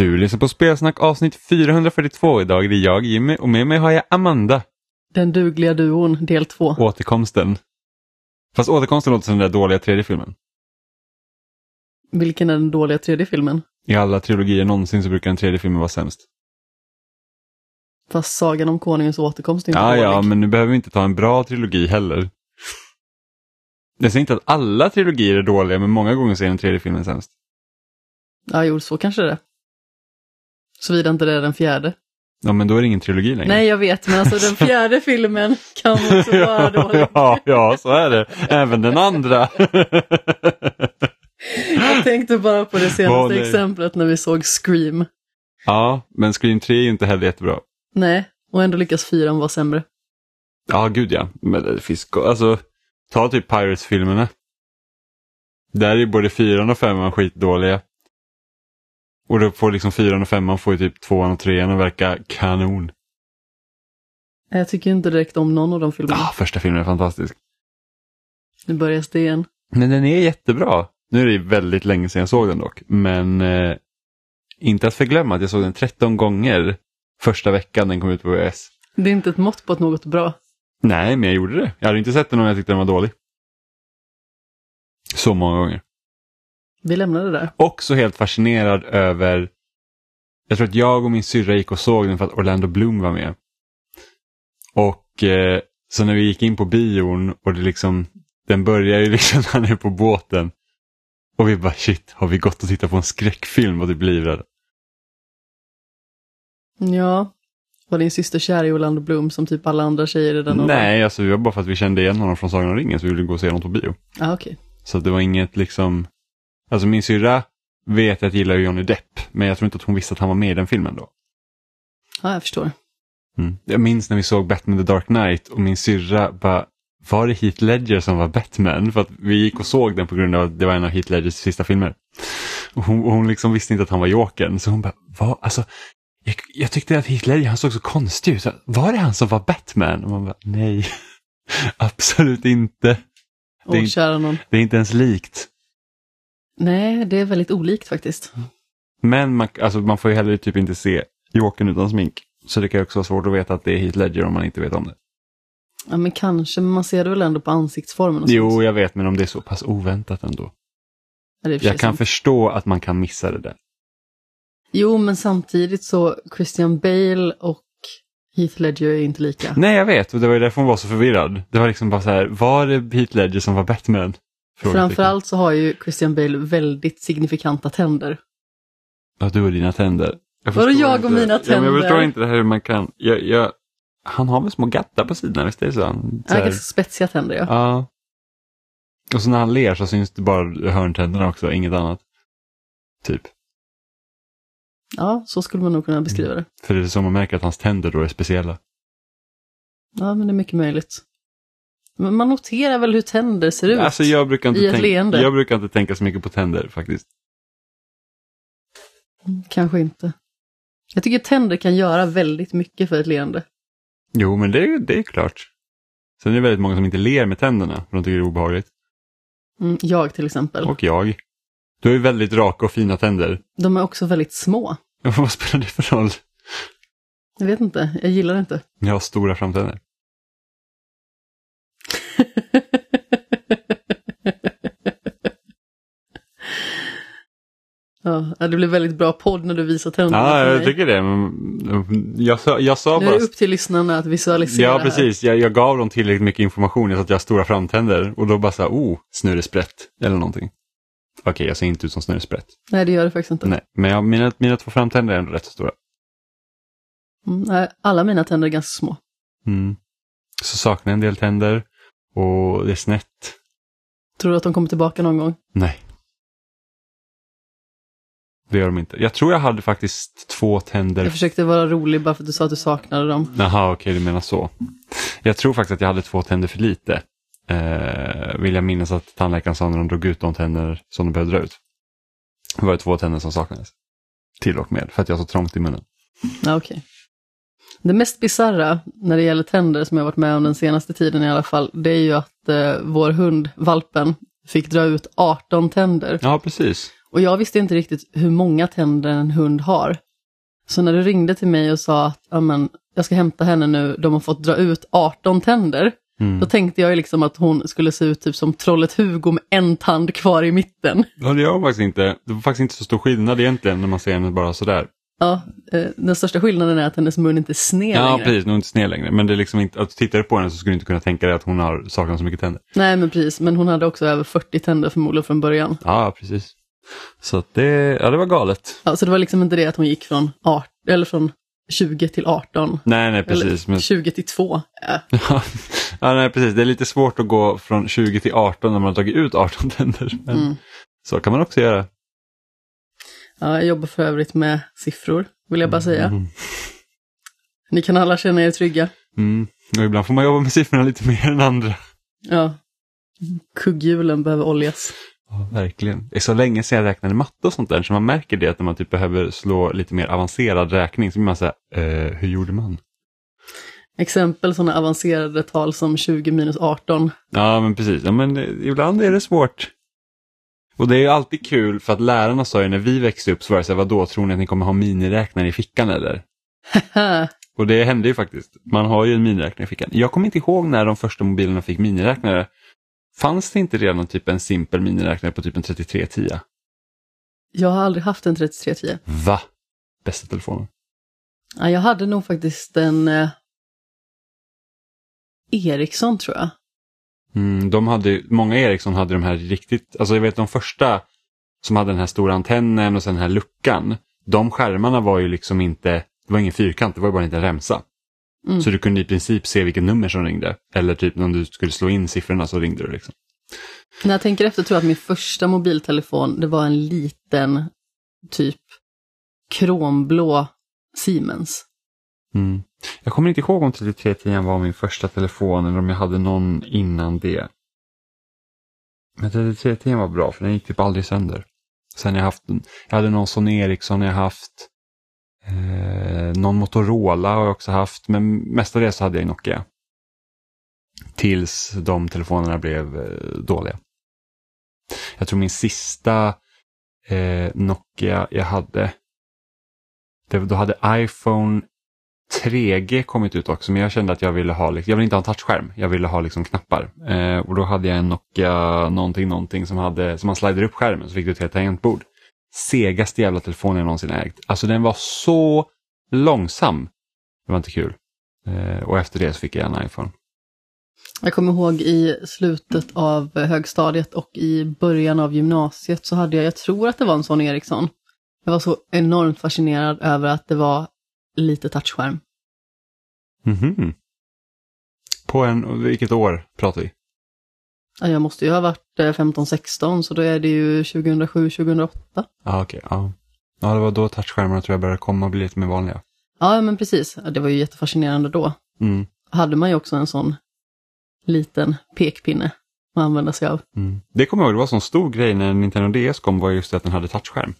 Du lyssnar på Spelsnack avsnitt 442. Idag är det jag, Jimmy, och med mig har jag Amanda. Den dugliga duon, del två. Återkomsten. Fast återkomsten låter som den där dåliga tredje filmen. Vilken är den dåliga tredje filmen? I alla trilogier någonsin så brukar den tredje filmen vara sämst. Fast Sagan om Konungens återkomst är inte Ja, dålig. ja, men nu behöver vi inte ta en bra trilogi heller. Jag säger inte att alla trilogier är dåliga, men många gånger så är den tredje filmen sämst. Ja, jo, så kanske det är. Såvida inte det är den fjärde. Ja, men då är det ingen trilogi längre. Nej, jag vet, men alltså den fjärde filmen kan också vara dålig. ja, ja, så är det. Även den andra. Jag tänkte bara på det senaste nej. exemplet när vi såg Scream. ja, men Scream 3 är ju inte heller jättebra. Nej, och ändå lyckas fyran vara sämre. Ja, gud ja. Men det finns, alltså, ta typ Pirates-filmerna. Där är både fyran och femman skitdåliga. Och då får liksom fyran och femman får ju typ tvåan och trean att verka kanon. Jag tycker inte direkt om någon av de filmerna. Ah, första filmen är fantastisk. Nu börjar det igen. Men den är jättebra. Nu är det väldigt länge sedan jag såg den dock. Men eh, inte att förglömma att jag såg den 13 gånger första veckan den kom ut på VHS. Det är inte ett mått på att något är bra. Nej, men jag gjorde det. Jag hade inte sett den om jag tyckte den var dålig. Så många gånger. Vi lämnar det där. Också helt fascinerad över, jag tror att jag och min syrra gick och såg den för att Orlando Bloom var med. Och eh, så när vi gick in på bion och det liksom, den börjar ju liksom när han är på båten. Och vi bara shit, har vi gått och tittat på en skräckfilm och typ livrädda? Ja. Var din syster kär i Orlando Bloom som typ alla andra tjejer i den åldern? Nej, alltså det var bara för att vi kände igen honom från Sagan om ringen så vi ville gå och se honom på bio. Ah, okej. Så det var inget liksom, alltså min syrra vet att jag gillar Johnny Depp, men jag tror inte att hon visste att han var med i den filmen då. Ja, jag förstår. Mm. Jag minns när vi såg Batman the Dark Knight och min syrra bara, var det Heath Ledger som var Batman? För att vi gick och såg den på grund av att det var en av Heath Ledgers sista filmer. Och hon, och hon liksom visste inte att han var Jokern, så hon bara, vad, alltså, jag, jag tyckte att Heath Ledger, han såg så konstig ut. Var det han som var Batman? Och man bara, nej, absolut inte. Det är inte-. Det är inte ens likt. Nej, det är väldigt olikt faktiskt. Men man, alltså, man får ju heller typ inte se Jokern utan smink. Så det kan ju också vara svårt att veta att det är Heath Ledger om man inte vet om det. Ja, men kanske, men man ser det väl ändå på ansiktsformen och Jo, sånt. jag vet, men om det är så pass oväntat ändå. Ja, Jag kan sant. förstå att man kan missa det där. Jo, men samtidigt så Christian Bale och Heath Ledger är inte lika. Nej, jag vet, och det var ju därför hon var så förvirrad. Det var liksom bara så här, var det Heath Ledger som var Batman? Framförallt så har ju Christian Bale väldigt signifikanta tänder. Ja, du och dina tänder. Jag Vadå jag inte- och mina Ja, men tänder? jag förstår inte det här hur man kan. Jag, jag, han har väl små gattar på sidorna, visst är det så? Han- så ganska spetsiga tänder, ja. Ja. Och så när han ler så syns det bara hörntänderna också, inget annat. Typ. Ja, så skulle man nog kunna beskriva det. För det är så man märker att hans tänder då är speciella. Ja, men det är mycket möjligt. Men man noterar väl hur tänder ser ut? Alltså jag brukar, I inte ett tänka, leende. jag brukar inte tänka så mycket på tänder faktiskt. Mm, Kanske inte. Jag tycker tänder kan göra väldigt mycket för ett leende. Jo, men det, är- det är klart. Sen är det väldigt många som inte ler med tänderna, för de tycker det är obehagligt. Mm, jag till exempel. Och jag. Du har ju väldigt raka och fina tänder. De är också väldigt små. Vad spelar det för roll? Jag vet inte, jag gillar det inte. Jag har stora framtänder. ja, det blir väldigt bra podd när du visar tänderna Ja, jag tycker det. Men jag sa, jag sa Nu bara... är det upp till lyssnarna att visualisera Ja, precis. Jag, jag gav dem tillräckligt mycket information så att jag har stora framtänder. Och då bara så här, oh, snurresprätt. Eller någonting. Okej, jag ser inte ut som snurresprätt. Nej, det gör det faktiskt inte. Nej, men jag, mina, mina två framtänder är ändå rätt stora. Mm, alla mina tänder är ganska små. Mm. Så saknar jag en del tänder. Och det är snett. Tror du att de kommer tillbaka någon gång? Nej. Det gör de inte. Jag tror jag hade faktiskt två tänder. Jag försökte vara rolig bara för att du sa att du saknade dem. Jaha, okej, du menar så. Jag tror faktiskt att jag hade två tänder för lite. Eh, vill jag minnas att tandläkaren sa när de drog ut de tänder som de behövde dra ut. Det var två tänder som saknades. Till och med, för att jag har så trångt i munnen. Ja, okej. Det mest bizarra när det gäller tänder som jag varit med om den senaste tiden i alla fall, det är ju att eh, vår hund, valpen, fick dra ut 18 tänder. Ja, precis. Och jag visste inte riktigt hur många tänder en hund har. Så när du ringde till mig och sa att jag ska hämta henne nu, de har fått dra ut 18 tänder. Mm. Då tänkte jag ju liksom att hon skulle se ut typ som trollet Hugo med en tand kvar i mitten. Ja, det gör hon faktiskt inte. Det var faktiskt inte så stor skillnad egentligen när man ser henne bara sådär. Ja, eh, den största skillnaden är att hennes mun inte är sned Ja, längre. precis. Nu är inte sned längre. Men det är liksom inte, att tittar du på henne så skulle du inte kunna tänka dig att hon har saknat så mycket tänder. Nej, men precis. Men hon hade också över 40 tänder förmodligen från början. Ja, precis. Så det, ja, det var galet. Ja, så det var liksom inte det att hon gick från, art, eller från 20 till 18. Nej, nej, precis. eller Men, 20 till 2. Ja. ja, nej, precis. Det är lite svårt att gå från 20 till 18 när man har tagit ut 18 tänder. Men Mm. så kan man också göra. Ja, jag jobbar för övrigt med siffror, vill jag bara säga. Mm. Ni kan alla känna er trygga. Mm. Och ibland får man jobba med siffrorna lite mer än andra. Ja. Kugghjulen behöver oljas. Ja, verkligen. Det är så länge sedan jag räknade matte och sånt där så man märker det att när man typ behöver slå lite mer avancerad räkning så blir man säga, eh, hur gjorde man? Exempel sådana avancerade tal som 20 minus 18. Ja men precis, ja, men eh, ibland är det svårt. Och det är ju alltid kul för att lärarna sa ju när vi växte upp så var det så här, vadå tror ni att ni kommer ha miniräknare i fickan eller? Och det hände ju faktiskt. Man har ju en miniräknare i fickan. Jag kommer inte ihåg när de första mobilerna fick miniräknare. Fanns det inte redan typ en simpel miniräknare på typ en 3310? jag har aldrig haft en 3310. Va? Bästa telefonen. Ja, jag hade nog faktiskt en eh, Ericsson tror jag. Mm, de hade, många Ericsson hade de här riktigt, alltså jag vet de första som hade den här stora antennen och sen den här luckan. De skärmarna var ju liksom inte, det var ingen fyrkant, det var bara en liten remsa. Mm. Så du kunde i princip se vilket nummer som ringde. Eller typ om du skulle slå in siffrorna så ringde du liksom. När jag tänker efter tror jag att min första mobiltelefon, det var en liten typ kromblå Siemens. Mm. Jag kommer inte ihåg om 3310 var min första telefon eller om jag hade någon innan det. Men 3310 var bra för den gick typ aldrig sönder. Sen jag haft, jag hade någon Sony Ericsson jag haft. Eh, någon Motorola har jag också haft men mestadels så hade jag Nokia. Tills de telefonerna blev eh, dåliga. Jag tror min sista eh, Nokia jag hade, det, då hade iPhone 3G kommit ut också men jag kände att jag ville ha, liksom, jag ville inte ha en touchskärm, jag ville ha liksom knappar. Eh, och då hade jag en Nokia någonting någonting som hade, som man slider upp skärmen så fick du ett helt tangentbord. Segaste jävla telefon jag någonsin ägt. Alltså den var så långsam. Det var inte kul. Eh, och efter det så fick jag en iPhone. Jag kommer ihåg i slutet av högstadiet och i början av gymnasiet så hade jag, jag tror att det var en sån Ericsson. Jag var så enormt fascinerad över att det var lite touchskärm. Mhm. På en, vilket år pratar vi? Ja, Jag måste ju ha varit eh, 15-16 så då är det ju 2007-2008. Ja, okej. ja. ja, det var då touchskärmarna tror jag började komma och bli lite mer vanliga. Ja, men precis. Det var ju jättefascinerande då. Mm. Hade man ju också en sån liten pekpinne att använda sig av. Mm. Det kommer jag ihåg, det var en sån stor grej när Nintendo DS kom var just det att den hade touchskärm.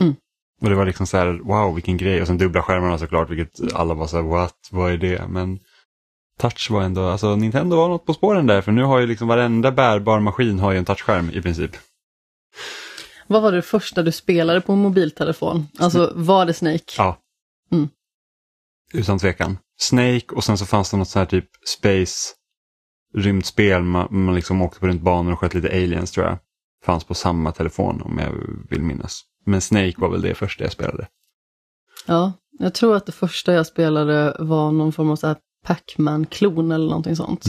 Mm. Och det var liksom så här, wow vilken grej. Och sen dubbla skärmarna såklart, vilket alla var så här, what, vad är det? Men touch var ändå, alltså Nintendo var något på spåren där, för nu har ju liksom varenda bärbar maskin har ju en touchskärm i princip. Vad var det första du spelade på en mobiltelefon? Alltså, var det Snake? Ja. Mm. Utan tvekan. Snake och sen så fanns det något så här typ space rymdspel, man, man liksom åkte på runt banor och sköt lite aliens tror jag. Fanns på samma telefon om jag vill minnas. Men Snake var väl det första jag spelade. Ja, jag tror att det första jag spelade var någon form av så här Pac-Man-klon eller någonting sånt.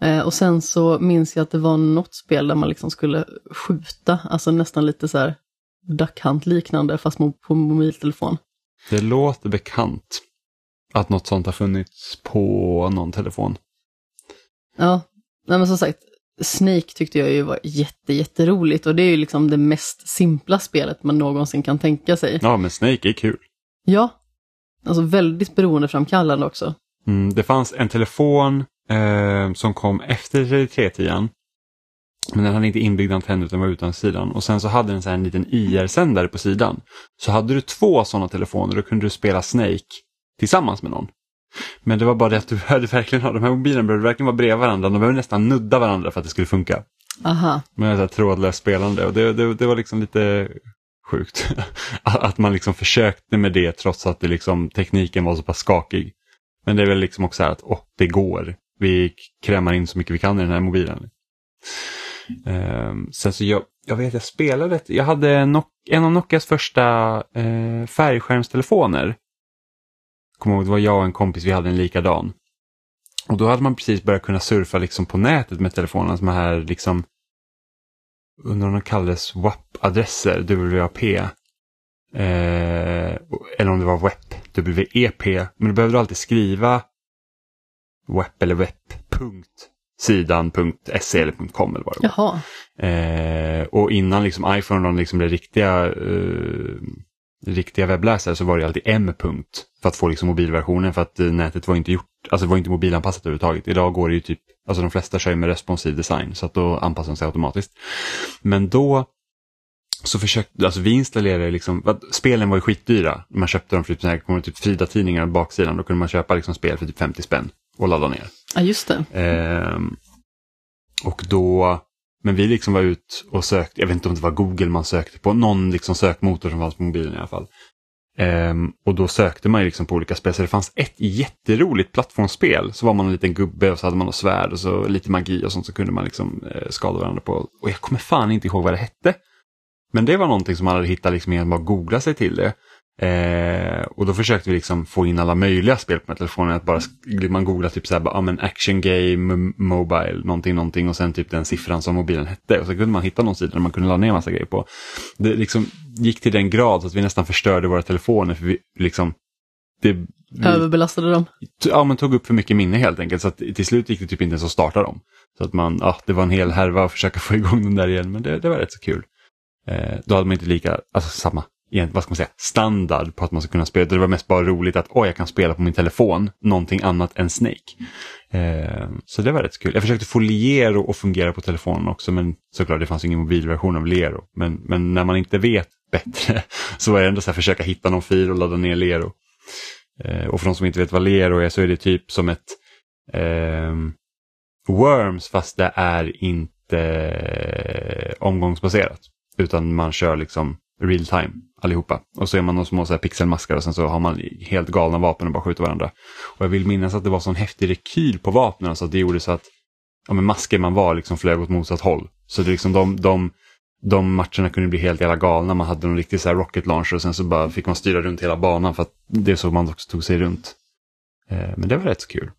Eh, och sen så minns jag att det var något spel där man liksom skulle skjuta, alltså nästan lite så här Duck Hunt-liknande fast på mobiltelefon. Det låter bekant att något sånt har funnits på någon telefon. Ja, nej men som sagt, Snake tyckte jag ju var jätte, jätteroligt och det är ju liksom det mest simpla spelet man någonsin kan tänka sig. Ja, men Snake är kul. Ja, alltså väldigt beroendeframkallande också. Mm, det fanns en telefon eh, som kom efter 3310 men den hade inte inbyggd antenn utan var utan sidan. Och sen så hade den så en liten IR-sändare på sidan. Så hade du två sådana telefoner då kunde du spela Snake tillsammans med någon. Men det var bara det att du behövde verkligen ha, de här mobilerna behövde verkligen vara bredvid varandra. De behövde nästan nudda varandra för att det skulle funka. Aha. Med så här trådlöst spelande och det, det, det var liksom lite sjukt. att man liksom försökte med det trots att det liksom, tekniken var så pass skakig. Men det är väl liksom också så här att åh, det går. Vi krämar in så mycket vi kan i den här mobilen. Um, sen så jag, jag vet, jag spelade, jag hade en av Nokias första uh, färgskärmstelefoner. Kommer ihåg, det var jag och en kompis, vi hade en likadan. Och då hade man precis börjat kunna surfa liksom på nätet med telefonen, som här liksom, undrar om de kallades WAP-adresser, WAP. Eh, eller om det var WEP, WEP. Men du behövde alltid skriva WEP eller WEP. Sidan.se eller .com eller vad det var. Eh, och innan liksom iPhone liksom blev riktiga, eh, riktiga webbläsare så var det alltid M. -punkt för att få liksom mobilversionen för att eh, nätet var inte gjort, alltså var inte mobilanpassat överhuvudtaget. Idag går det ju typ, alltså de flesta kör med responsiv design så att då anpassar de sig automatiskt. Men då så försökte, alltså vi installerade liksom, spelen var ju skitdyra. Man köpte dem för typ, här, kommer typ Frida-tidningar på baksidan, då kunde man köpa liksom spel för typ 50 spänn och ladda ner. Ja, just det. Eh, och då, men vi liksom var ut och sökte, jag vet inte om det var Google man sökte på, någon liksom sökmotor som fanns på mobilen i alla fall. Um, och då sökte man ju liksom på olika spel, så det fanns ett jätteroligt plattformsspel. Så var man en liten gubbe och så hade man något svärd och så lite magi och sånt så kunde man liksom eh, skada varandra på. Och jag kommer fan inte ihåg vad det hette. Men det var någonting som man hade hittat liksom genom att googla sig till det. Eh, och då försökte vi liksom få in alla möjliga spel på telefonen. Att bara man googlar typ så här, ja men action game, mobile, någonting, någonting och sen typ den siffran som mobilen hette. Och så kunde man hitta någon sida där man kunde ladda ner massa grejer på. Det liksom gick till den grad att vi nästan förstörde våra telefoner för vi liksom det, vi, Överbelastade dem? Ja, men tog upp för mycket minne helt enkelt. Så att till slut gick det typ inte ens att starta dem. Så att man, ja, det var en hel härva att försöka få igång den där igen, men det, det var rätt så kul. Eh, då hade man inte lika, alltså samma, vad ska man säga, standard på att man ska kunna spela. Det var mest bara roligt att oj, jag kan spela på min telefon någonting annat än Snake. Eh, så det var rätt kul. Jag försökte få Liero att fungera på telefonen också, men såklart det fanns ingen mobilversion av Liero. Men, men när man inte vet bättre så var det ändå så här försöka hitta någon fil och ladda ner Liero. Eh, och för de som inte vet vad Liero är så är det typ som ett eh, Worms fast det är inte eh, omgångsbaserat. Utan man kör liksom real time allihopa. Och så är man några små så här pixelmaskar och sen så har man helt galna vapen och bara skjuter varandra. Och jag vill minnas att det var sån häftig rekyl på vapnen så att det gjorde så att ja, men masker man var liksom flög åt motsatt håll. Så det liksom de, de, de matcherna kunde bli helt jävla galna. Man hade någon riktig så här rocket launcher och sen så bara fick man styra runt hela banan för att det är så man också tog sig runt. Eh, men det var rätt så kul.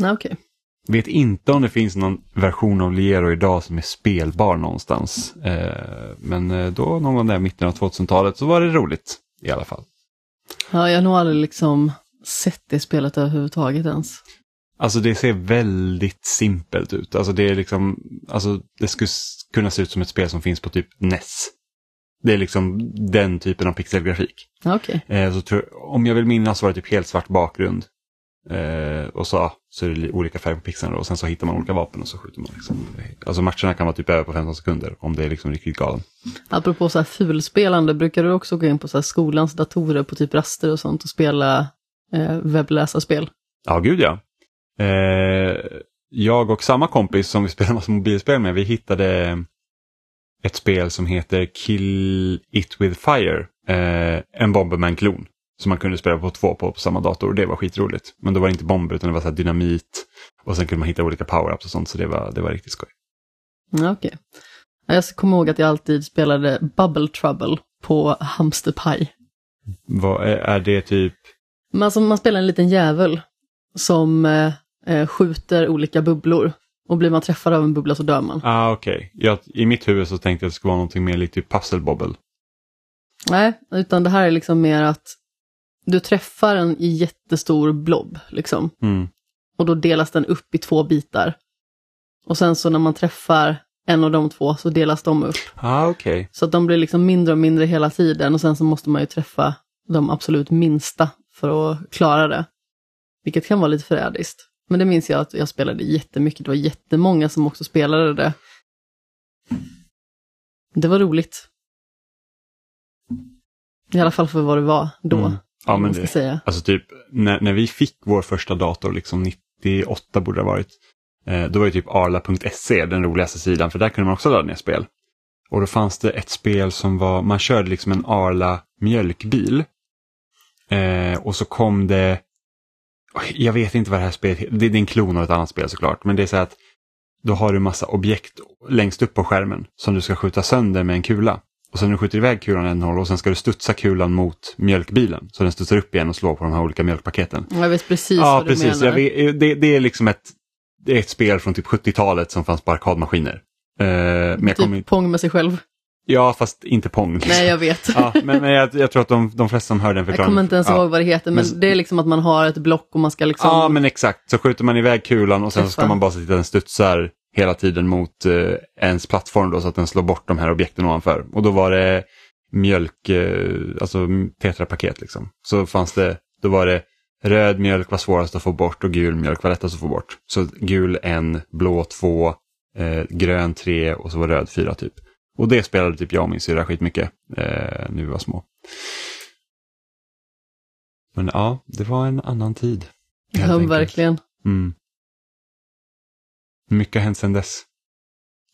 Okej. Okay. Vet inte om det finns någon version av Liero idag som är spelbar någonstans. Eh, men eh, då någon gång där mitten av 2000-talet så var det roligt i alla fall. Ja, jag har nog aldrig liksom sett det spelet överhuvudtaget ens. Alltså det ser väldigt simpelt ut. Alltså det är liksom, alltså det skulle kunna se ut som ett spel som finns på typ NES. Det är liksom den typen av pixelgrafik. Okay. Eh, så om jag vill minnas var det typ helt svart bakgrund. Eh, och så, så är det olika färg på pixlarna och sen så hittar man olika vapen och så skjuter man. Liksom. Alltså matcherna kan vara typ över på 15 sekunder om det är liksom riktigt galen. Apropå så här fulspelande, brukar du också gå in på så skolans datorer på typ raster och sånt och spela eh, webbläsarspel? Ja, gud ja. Eh, jag och samma kompis som vi spelar massa mobilspel med, vi hittade ett spel som heter Kill It With Fire. Eh, en Bomberman-klon. Som man kunde spela på två på, på samma dator och det var skitroligt. Men då var det inte bomber utan det var så dynamit. Och sen kunde man hitta olika power-ups och sånt så det var, det var riktigt skoj. Okej. Okay. Jag kommer ihåg att jag alltid spelade Bubble Trouble på Hamster Pie. Vad är, är det typ? Men alltså, man spelar en liten djävul som eh, eh, skjuter olika bubblor. Och blir man träffad av en bubbla så dör man. Ah, Okej, okay. I mitt huvud så tänkte jag att det skulle vara någonting mer likt typ Puzzle Bobble. Nej, utan det här är liksom mer att du träffar en jättestor blob, liksom. Mm. Och då delas den upp i två bitar. Och sen så när man träffar en av de två så delas de upp. Ah, okay. Så att de blir liksom mindre och mindre hela tiden och sen så måste man ju träffa de absolut minsta för att klara det. Vilket kan vara lite förrädiskt. Men det minns jag att jag spelade jättemycket. Det var jättemånga som också spelade det. Det var roligt. I alla fall för vad det var då. Mm. Ja, men det, säga. Alltså typ när, när vi fick vår första dator, liksom 98 borde det ha varit, Eh, då var ju typ arla.se den roligaste sidan för där kunde man också ladda ner spel. Och då fanns det ett spel som var, man körde liksom en Arla mjölkbil. Eh, och så kom det, jag vet inte vad det här spelet heter, det är en klon av ett annat spel såklart, men det är så att då har du massa objekt längst upp på skärmen som du ska skjuta sönder med en kula. Och sen när du skjuter iväg kulan en håll och sen ska du studsa kulan mot mjölkbilen. Så den studsar upp igen och slår på de här olika mjölkpaketen. Jag vet precis ja, vad du precis. menar. Jag vet, det, det är liksom ett, det är ett spel från typ 70-talet som fanns på arkadmaskiner. Eh, men jag typ kommer Pong med sig själv. ja, fast inte Pong. Liksom. Nej, jag vet. ja, men men jag, jag tror att de, de flesta som hör den jag förklaringen. kommer inte ens ja. ihåg vad det heter, men, Men- det är liksom att man har ett block och man ska liksom... Ja, men exakt. Så skjuter man iväg kulan och sen så ska man bara se till att den studsar hela tiden mot eh, ens plattform då, så att den slår bort de här objekten ovanför. Och då var det mjölk, eh, alltså tetrapaket liksom. Så fanns det, då var det röd mjölk var svårast att få bort och gul mjölk var lättast att få bort. Så gul en, blå två, eh, grön tre och så var röd fyra typ. Och det spelade typ jag och min syrra skitmycket eh, när vi var små. Men ja, det var en annan tid. ja, verkligen. Mm. Mycket har hänt sedan dess.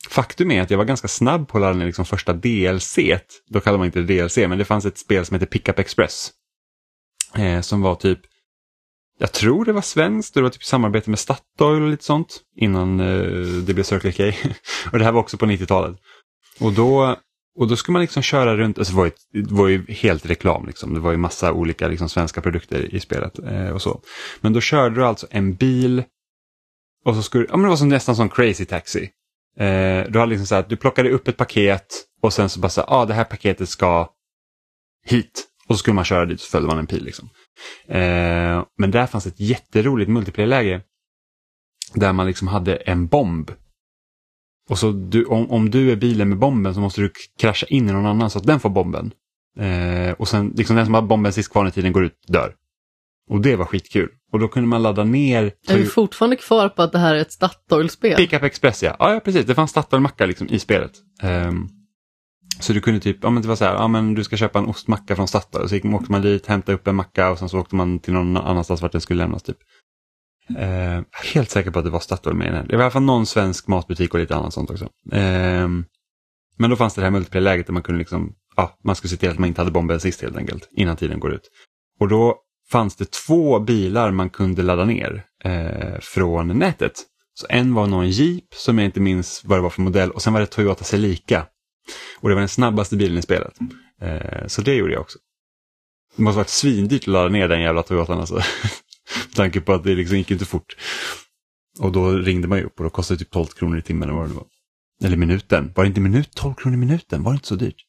Faktum är att jag var ganska snabb på att ladda ner liksom första DLC. -t. Då kallar man inte det DLC, men det fanns ett spel som hette Pickup Express. Eh, som var typ, jag tror det var svenskt, det var typ samarbete med Statoil och lite sånt. Innan eh, det blev Circle K. och det här var också på 90-talet. Och då, och då skulle man liksom köra runt, alltså det var ju, det var ju helt reklam liksom. Det var ju massa olika liksom, svenska produkter i spelet eh, och så. Men då körde du alltså en bil och så skulle, ja men det var som, nästan som crazy taxi. Eh, du hade liksom så här, du plockade upp ett paket och sen så bara så här, ah, det här paketet ska hit. Och så skulle man köra dit så följde man en pil liksom. Eh, men där fanns ett jätteroligt multiplayer-läge. Där man liksom hade en bomb. Och så du, om, om du är bilen med bomben så måste du krascha in i någon annan så att den får bomben. Eh, och sen liksom den som har bomben sist kvar i tiden går ut dör. Och det var skitkul. Och då kunde man ladda ner Är vi fortfarande kvar på att det här är ett Statoil-spel? Pickup Express ja. ja, ja precis. Det fanns Statoil-macka liksom i spelet. Ehm, så du kunde typ, ja men det var så här, ja men du ska köpa en ostmacka från Statoil. Så gick, åkte man dit, hämtade upp en macka och sen så åkte man till någon annanstans vart den skulle lämnas typ. Är helt säker på att det var Statoil med i den. Det var i alla fall någon svensk matbutik och lite annat sånt också. Ehm, men då fanns det här multiplayer-läget där man kunde liksom, ja, man skulle se till att man inte hade bomben sist helt enkelt, innan tiden går ut. Och då fanns det två bilar man kunde ladda ner eh, från nätet. Så en var någon Jeep som jag inte minns vad det var för modell och sen var det Toyota Celica. Och det var den snabbaste bilen i spelet. Eh, så det gjorde jag också. Det måste ha varit svindyrt att ladda ner den jävla Toyotan alltså. Med tanke på att det liksom gick inte fort. Och då ringde man ju upp och då kostade det typ 12 kronor i timmen eller vad det var. Eller minuten. Var det inte minut? 12 kronor i minuten? Var det inte så dyrt?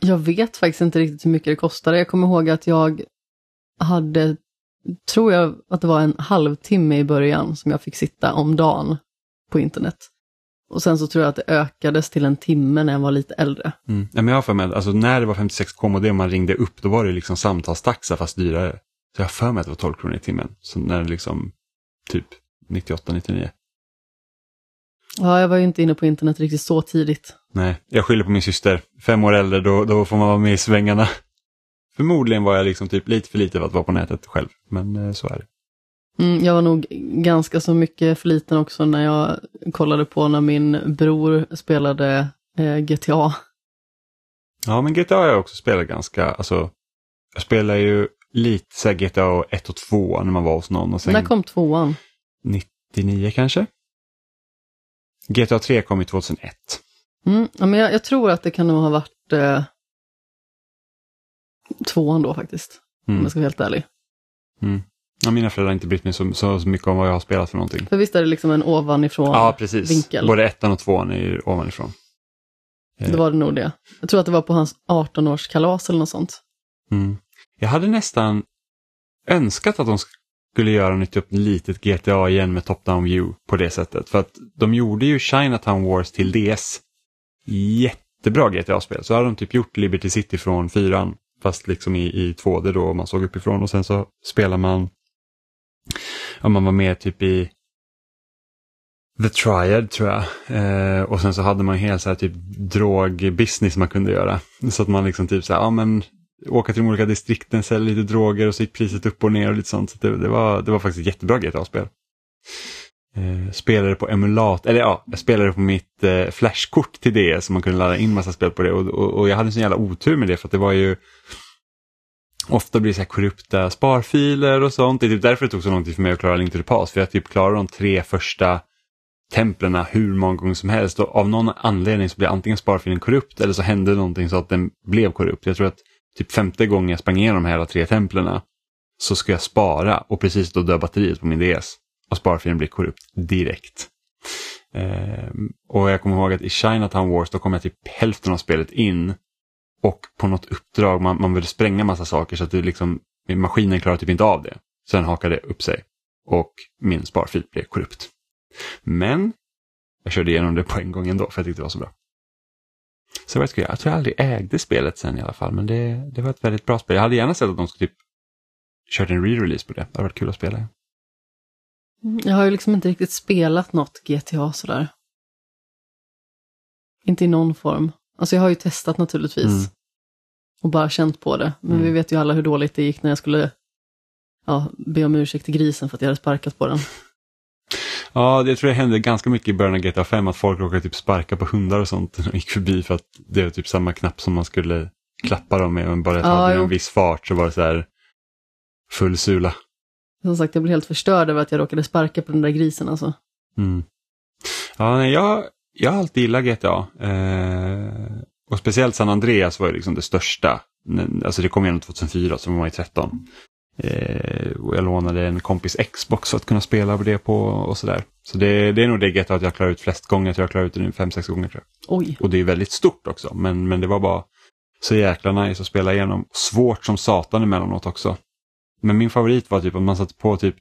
Jag vet faktiskt inte riktigt hur mycket det kostade. Jag kommer ihåg att jag hade, tror jag att det var en halvtimme i början som jag fick sitta om dagen på internet. Och sen så tror jag att det ökades till en timme när jag var lite äldre. Mm. Ja, men jag har för mig att alltså, när det var 56k modem man ringde upp då var det liksom samtalstaxa fast dyrare. Så jag har för mig att det var 12 kronor i timmen. Så när det liksom typ 98-99. Ja, jag var ju inte inne på internet riktigt så tidigt. Nej, jag skyller på min syster. Fem år äldre, då, då får man vara med i svängarna. Förmodligen var jag liksom typ lite för lite för att vara på nätet själv, men eh, så är det. Mm, jag var nog ganska så mycket för liten också när jag kollade på när min bror spelade eh, GTA. Ja, men GTA har jag också spelat ganska, alltså, jag spelar ju lite så GTA 1 och 2 när man var hos någon och sen När kom tvåan? 99 kanske? GTA 3 kom i 2001. Mm, ja, men jag, jag tror att det kan nog ha varit eh, tvåan då faktiskt. Om Mm. jag ska vara helt ärlig. Mm. Ja, mina föräldrar har inte brytt mig så, så, mycket om vad jag har spelat för någonting. För visst är det liksom en ovanifrån Ja, precis. vinkel? Både ettan och tvåan är ovanifrån. Det var det nog det. Jag tror att det var på hans 18-årskalas eller något sånt. Mm. Jag hade nästan önskat att de skulle göra nytt upp litet GTA igen med top-down view på det sättet. För att de gjorde ju Chinatown Wars till DS. Jättebra GTA-spel. Så hade de typ gjort Liberty City från fyran. Fast liksom i, i 2D då, man såg uppifrån och sen så spelar man, ja man var med typ i The Triad tror jag. Eh, och sen så hade man helt så här typ drogbusiness man kunde göra. Så att man liksom typ så här, ja men åka till de olika distrikten, sälja lite droger och så gick priset upp och ner och lite sånt. Så det, det, var, det var faktiskt ett jättebra GTA-spel. Eh, spelade på emulat, eller ja, jag spelade på mitt eh, flashkort till det så man kunde ladda in massa spel på det och, och, och jag hade en sån jävla otur med det för att det var ju Ofta blir det så här korrupta sparfiler och sånt. Det är typ därför det tog så lång tid för mig att klara Link to the Past. För jag typ klarade de tre första templerna hur många gånger som helst och av någon anledning så blev antingen sparfilen korrupt eller så hände någonting så att den blev korrupt. Jag tror att typ femte gången jag sprang igenom de här tre templerna så ska jag spara och precis då dör batteriet på min DS och sparfilen blir korrupt direkt. Eh, och jag kommer ihåg att i Chinatown Wars då kom jag typ hälften av spelet in och på något uppdrag, man, man ville spränga massa saker så att det liksom, maskinen klarar typ inte av det. Sen hakade det upp sig och min sparfil blev korrupt. Men jag körde igenom det på en gång ändå för jag tyckte det var så bra. Så vad jag, ska göra? jag tror jag aldrig ägde spelet sen i alla fall, men det, det var ett väldigt bra spel. Jag hade gärna sett att de skulle typ kört en re-release på det. Det hade varit kul att spela. Mm, jag har ju liksom inte riktigt spelat något GTA sådär. Inte i någon form. Alltså jag har ju testat naturligtvis. Mm. Och bara känt på det. Men mm. vi vet ju alla hur dåligt det gick när jag skulle ja, be om ursäkt till grisen för att jag hade sparkat på den. Ja, det tror jag hände ganska mycket i början av GTA 5 att folk råkade typ sparka på hundar och sånt och gick förbi för att det var typ samma knapp som man skulle klappa dem med och bara ja, hade en viss fart så var det så här full sula. Som sagt, jag blev helt förstörd över att jag råkade sparka på den där grisen alltså. Mm. Ja, jag, jag har alltid gillat GTA. Eh, och speciellt San Andreas var ju liksom det största. Alltså det kom igenom 2004 så var man ju 13. Eh, och jag lånade en kompis Xbox för att kunna spela på det på och sådär. Så det, det är nog det GTA att jag klarar ut flest gånger. Jag klarar ut det nu fem, sex gånger. Tror jag. Oj. Och det är väldigt stort också. Men, men det var bara så jäkla nice att spela igenom. Svårt som satan emellanåt också. Men min favorit var typ att man satte på typ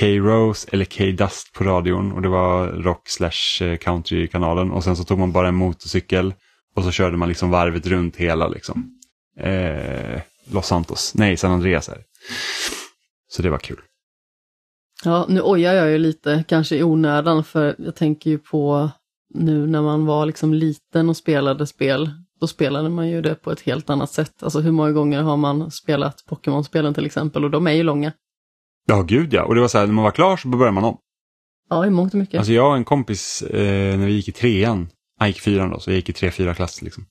K-Rose eller K-Dust på radion och det var rock slash eh, country-kanalen och sen så tog man bara en motorcykel och så körde man liksom varvet runt hela liksom. Eh, Los Santos, nej San Andreas är Så det var kul. Ja, nu ojar jag ju lite, kanske i onödan, för jag tänker ju på nu när man var liksom liten och spelade spel, då spelade man ju det på ett helt annat sätt. Alltså hur många gånger har man spelat Pokémon-spelen till exempel och de är ju långa. Ja, gud ja. Och det var så här, när man var klar så började man om. Ja, i mångt och mycket. Alltså jag och en kompis, eh, när vi gick i trean, han gick i fyran då, så jag gick i tre, fyra klass liksom.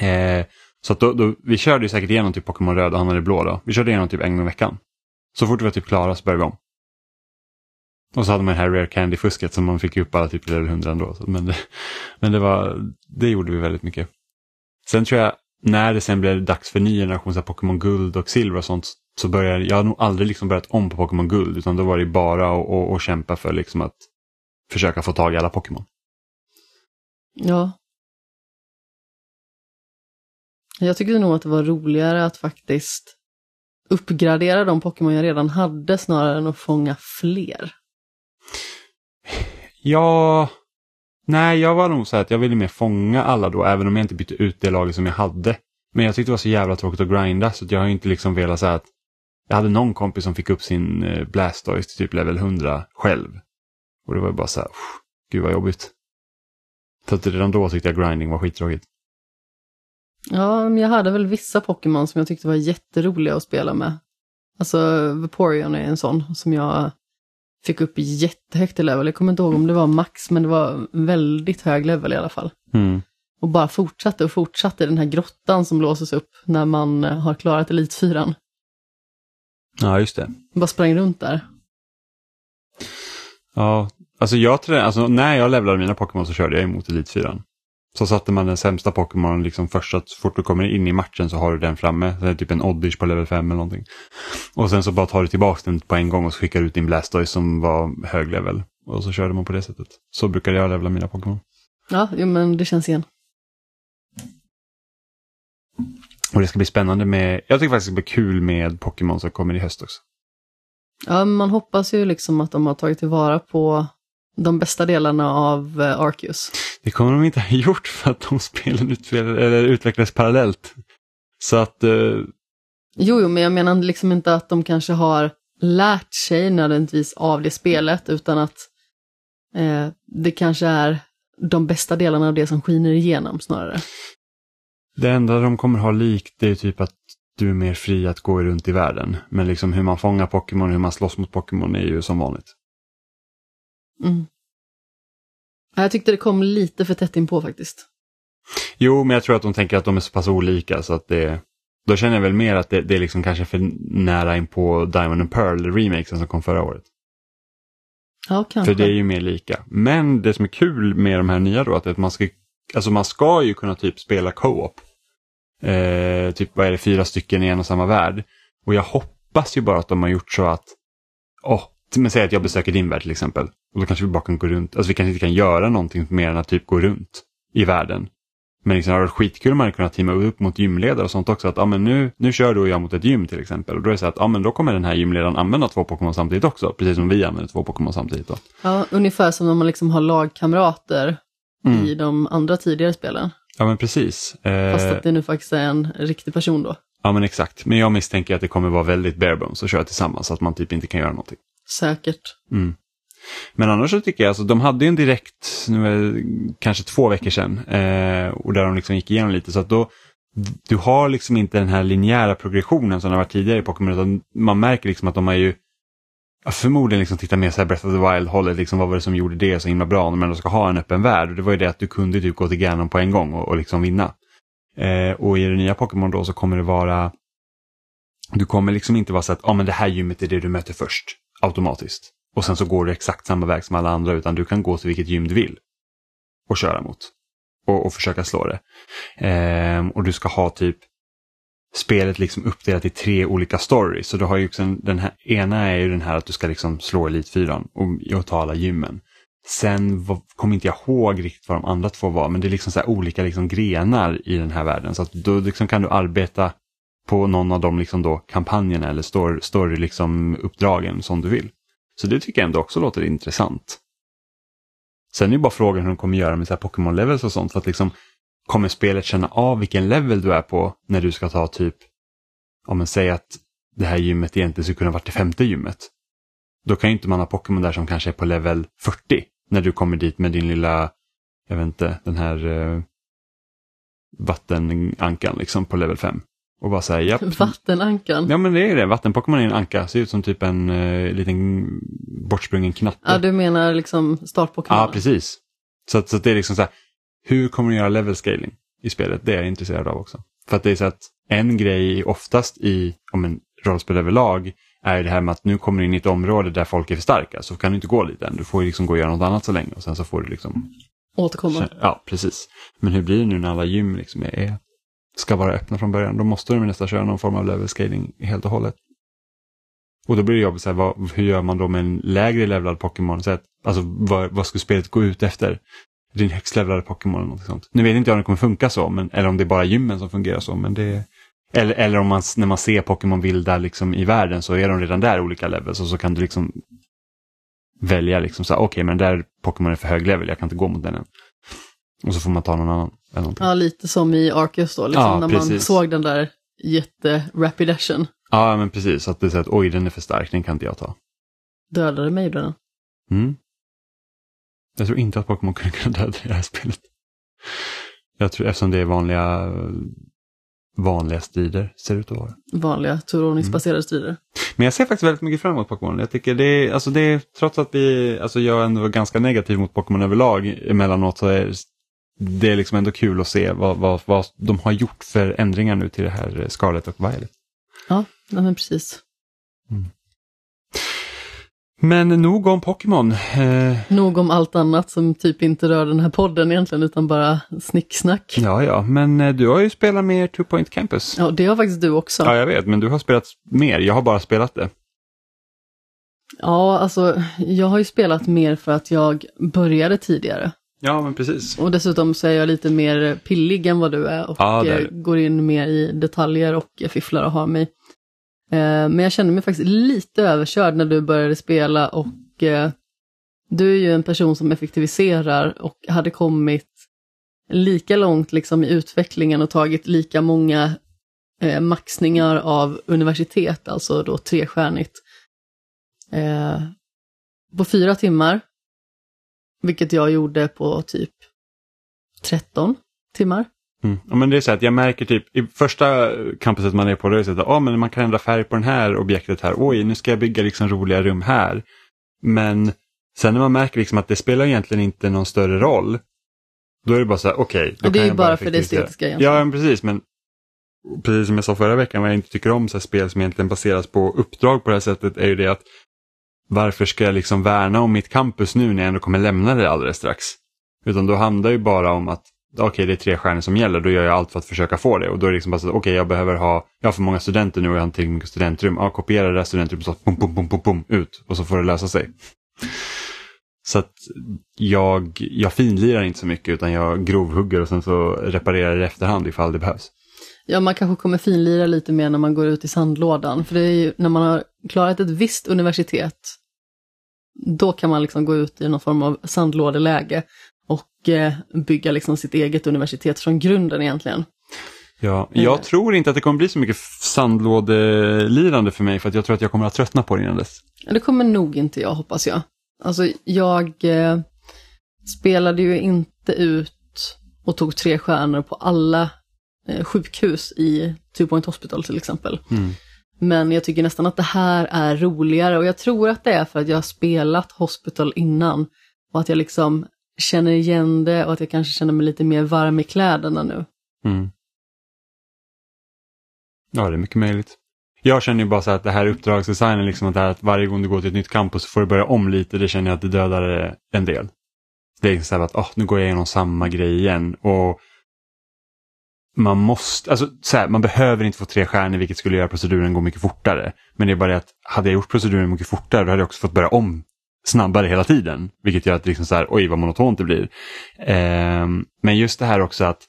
Eh, så att då, då, vi körde ju säkert igenom typ Pokémon röd och han hade blå då. Vi körde igenom typ en gång i veckan. Så fort vi var typ klara så började vi om. Och så hade man det här Rare Candy-fusket som man fick upp alla typ level 100 ändå. Men, det, men det, var, det gjorde vi väldigt mycket. Sen tror jag, när det sen blev dags för ny generation, Pokémon Guld och Silver och sånt, så började jag har nog aldrig liksom börjat om på Pokémon Guld, utan då var det bara att, att kämpa för liksom att försöka få tag i alla Pokémon. Ja. Jag tyckte nog att det var roligare att faktiskt uppgradera de Pokémon jag redan hade snarare än att fånga fler. Ja, nej jag var nog så att jag ville mer fånga alla då, även om jag inte bytte ut det laget som jag hade. Men jag tyckte det var så jävla tråkigt att grinda så jag har inte liksom velat säga att jag hade någon kompis som fick upp sin eh, Blastoise till typ level 100 själv. Och det var ju bara så här, gud vad jobbigt. Så att redan då tyckte jag grinding var skittråkigt. Ja, men jag hade väl vissa Pokémon som jag tyckte var jätteroliga att spela med. Alltså Vaporeon är en sån som jag fick upp jättehögt i level. Jag kommer inte ihåg om det var max, men det var väldigt hög level i alla fall. Mm. Och bara fortsatte och fortsatte i den här grottan som låses upp när man eh, har klarat Elitfyran. Ja, just det. Bara sprang runt där. Ja, alltså jag tror, alltså när jag levlade mina Pokémon så körde jag emot Elitfyran. Så satte man den sämsta Pokémon liksom först så att så fort du kommer in i matchen så har du den framme. Det är typ en Oddish på level 5 eller någonting. Och sen så bara tar du tillbaka den på en gång och skickar ut din Blastoise som var hög level. Och så körde man på det sättet. Så brukade jag levla mina Pokémon. Ja, jo, men det känns igen. Och det ska bli spännande med, jag tycker faktiskt det blir kul med Pokémon som kommer i höst också. Ja, man hoppas ju liksom att de har tagit tillvara på de bästa delarna av uh, Arceus. Det kommer de inte ha gjort för att de spelen utvecklades parallellt. Så att... Uh... Jo, jo, men jag menar liksom inte att de kanske har lärt sig nödvändigtvis av det spelet, utan att eh, det kanske är de bästa delarna av det som skiner igenom snarare. Det enda de kommer ha likt det är typ att du är mer fri att gå runt i världen. Men liksom hur man fångar Pokémon och hur man slåss mot Pokémon är ju som vanligt. Mm. Jag tyckte det kom lite för tätt inpå faktiskt. Jo, men jag tror att de tänker att de är så pass olika så att det... Då känner jag väl mer att det, det är liksom kanske för nära in på Diamond and Pearl remakesen som kom förra året. Ja, kanske. För det är ju mer lika. Men det som är kul med de här nya då, att man ska, alltså man ska ju kunna typ spela co-op. Eh, typ vad är det, fyra stycken i en och samma värld. Och jag hoppas ju bara att de har gjort så att, åh, men säg att jag besöker din värld till exempel. Och då kanske vi bara kan gå runt, alltså vi kanske inte kan göra någonting mer än att typ gå runt i världen. Men liksom, det hade varit skitkul om man hade kunnat teama upp mot gymledare och sånt också. Att ah, men nu, nu kör du och jag mot ett gym till exempel. Och då är det så att ah, men då kommer den här gymledaren använda två Pokémon samtidigt också. Precis som vi använder två Pokémon samtidigt. Då. Ja, ungefär som när man liksom har lagkamrater Mm. i de andra tidigare spelen. Ja men precis. Fast Eh, att det nu faktiskt är en riktig person då. Ja men exakt. Men jag misstänker att det kommer vara väldigt bare bones att köra tillsammans. Så att man typ inte kan göra någonting. Säkert. Mm. Men annars så tycker jag, alltså, de hade ju en direkt, nu är det kanske två veckor sedan, eh, och där de liksom gick igenom lite. Så att då, du har liksom inte den här linjära progressionen som det har varit tidigare i Pokémon, utan man märker liksom att de har ju förmodligen liksom tittat mer så här Breath of the Wild-hållet, liksom vad var det som gjorde det så himla bra när man ändå ska ha en öppen värld. Och det var ju det att du kunde typ gå till Ganon på en gång och, och liksom vinna. Eh, och i det nya Pokémon då så kommer det vara, du kommer liksom inte vara så att, ja ah, men det här gymmet är det du möter först, automatiskt. Och sen så går du exakt samma väg som alla andra utan du kan gå till vilket gym du vill. Och köra mot. Och, och försöka slå det. Ehm, och du ska ha typ spelet liksom uppdelat i tre olika stories. Så du har ju också den här, ena är ju den här att du ska liksom slå Elitfyran och, och ta alla gymmen. Sen kommer inte jag ihåg riktigt vad de andra två var, men det är liksom så här olika liksom grenar i den här världen. Så att då liksom kan du arbeta på någon av de liksom då kampanjerna eller story, story liksom uppdragen som du vill. Så det tycker jag ändå också låter intressant. Sen är ju bara frågan hur de kommer göra med Pokémon levels och sånt. För att liksom, kommer spelet känna av vilken level du är på när du ska ta typ, om man säger att det här gymmet egentligen skulle kunna vara det femte gymmet. Då kan ju inte man ha Pokémon där som kanske är på level 40 när du kommer dit med din lilla, jag vet inte, den här eh, vattenankan liksom på level 5. Och bara säga japp. Vattenankan. Ja men det är det, vattenpokémon är en anka, ser ut som typ en eh, liten bortsprungen knatte. Ja, du menar liksom startpokémon? Ja, precis. Så, så det är liksom så här, hur kommer du göra level scaling i spelet? Det är jag intresserad av också. För att det är så att en grej oftast i om en rollspel överlag är det här med att nu kommer du in i ett område där folk är för starka så kan du inte gå dit än. Du får ju liksom gå och göra något annat så länge och sen så får du liksom... Återkomma. Ja, precis. Men hur blir det nu när alla gym liksom är, ska vara öppna från början? Då måste de nästan köra någon form av level scaling helt och hållet. Och då blir det jobbigt, så här, vad, hur gör man då med en lägre levlad Pokémon? Så alltså vad, vad skulle spelet gå ut efter? Din högst levlade Pokémon eller något sånt. Nu vet inte jag om det kommer funka så, men, eller om det är bara gymmen som fungerar så. Men det, eller, eller om man, när man ser Pokémon vilda liksom i världen så är de redan där olika levels och så kan du liksom välja liksom så här, okej men där Pokémon är för hög level, jag kan inte gå mot den än. Och så får man ta någon annan. Ja, lite som i Arceus då, liksom, Ja, när man precis. såg den där jätte-rapidation. Ja, men precis. Att det är så att oj, den är för stark, den kan inte jag ta. Dödade mig den. Mm. Jag tror inte att Pokémon kunde kunna döda i det här spelet. Jag tror eftersom det är vanliga, vanliga strider, ser det ut att vara. Vanliga turordningsbaserade strider. Men jag ser faktiskt väldigt mycket fram emot Pokémon. Jag tycker det är, alltså det är, trots att vi, alltså jag ändå är ganska negativ mot Pokémon överlag emellanåt så är det är liksom ändå kul att se vad, vad, vad de har gjort för ändringar nu till det här Scarlet och Violet. Ja, nej, men precis. Men nog om Pokémon. Eh, Nog om allt annat som typ inte rör den här podden egentligen, utan bara snicksnack. ja, ja, men eh, du har ju spelat mer Two Point Campus. Ja, det har faktiskt du också. Ja, jag vet, men du har spelat mer. Jag har bara spelat det. Ja, alltså jag har ju spelat mer för att jag började tidigare. Ja, men precis. Och dessutom så är jag lite mer pillig än vad du är och Ja, är eh, går in mer i detaljer och fifflar och har mig. Eh, Men jag kände mig faktiskt lite överkörd när du började spela och eh, du är ju en person som effektiviserar och hade kommit lika långt liksom i utvecklingen och tagit lika många eh, maxningar av universitet, alltså då trestjärnigt, eh, på fyra timmar. Vilket jag gjorde på typ 13 timmar. Mm. Ja, men det är så att jag märker typ i första campuset man är på, då är det så att oh, men man kan ändra färg på den här objektet här. Oj, nu ska jag bygga liksom roliga rum här. Men Sen när man märker liksom att det spelar egentligen inte någon större roll, då är det bara så här, okej. Okay, det är ju bara för det estetiska egentligen. Ja, precis, men precis som jag sa förra veckan, vad jag inte tycker om så spel som egentligen baseras på uppdrag på det här sättet är ju det att varför ska jag liksom värna om mitt campus nu när jag ändå kommer lämna det alldeles strax? Utan då handlar det ju bara om att okej okay, det är tre stjärnor som gäller, då gör jag allt för att försöka få det. Och då är det liksom bara så att, okej okay, jag behöver ha, jag har för många studenter nu och jag har inte tillräckligt mycket studentrum. Ja, kopiera det där studentrummet så pum, pum, pum, pum, pum, ut och så får det lösa sig. Så att jag, jag finlirar inte så mycket utan jag grovhugger och sen så reparerar i efterhand ifall det behövs. Ja, man kanske kommer finlira lite mer när man går ut i sandlådan. För det är ju när man har klarat ett visst universitet, då kan man liksom gå ut i någon form av sandlådeläge och eh, bygga liksom sitt eget universitet från grunden egentligen. Ja, jag eh. tror inte att det kommer bli så mycket sandlådelirande för mig för att jag tror att jag kommer att tröttna på det innan dess. Det kommer nog inte jag, hoppas jag. Alltså, jag eh, spelade ju inte ut och tog tre stjärnor på alla sjukhus i Two Point Hospital till exempel. Mm. Men jag tycker nästan att det här är roligare och jag tror att det är för att jag har spelat Hospital innan och att jag liksom känner igen det och att jag kanske känner mig lite mer varm i kläderna nu. Mm. Ja, det är mycket möjligt. Jag känner ju bara så att det här uppdragsdesignen, liksom att, att varje gång du går till ett nytt campus så får du börja om lite, det känner jag att det dödar en del. Det är så här att oh, nu går jag igenom samma grej igen. Och man måste, alltså så här, man behöver inte få tre stjärnor vilket skulle göra proceduren gå mycket fortare. Men det är bara det att hade jag gjort proceduren mycket fortare då hade jag också fått börja om snabbare hela tiden. Vilket gör att liksom så här, oj vad monotont det blir. Eh, men just det här också att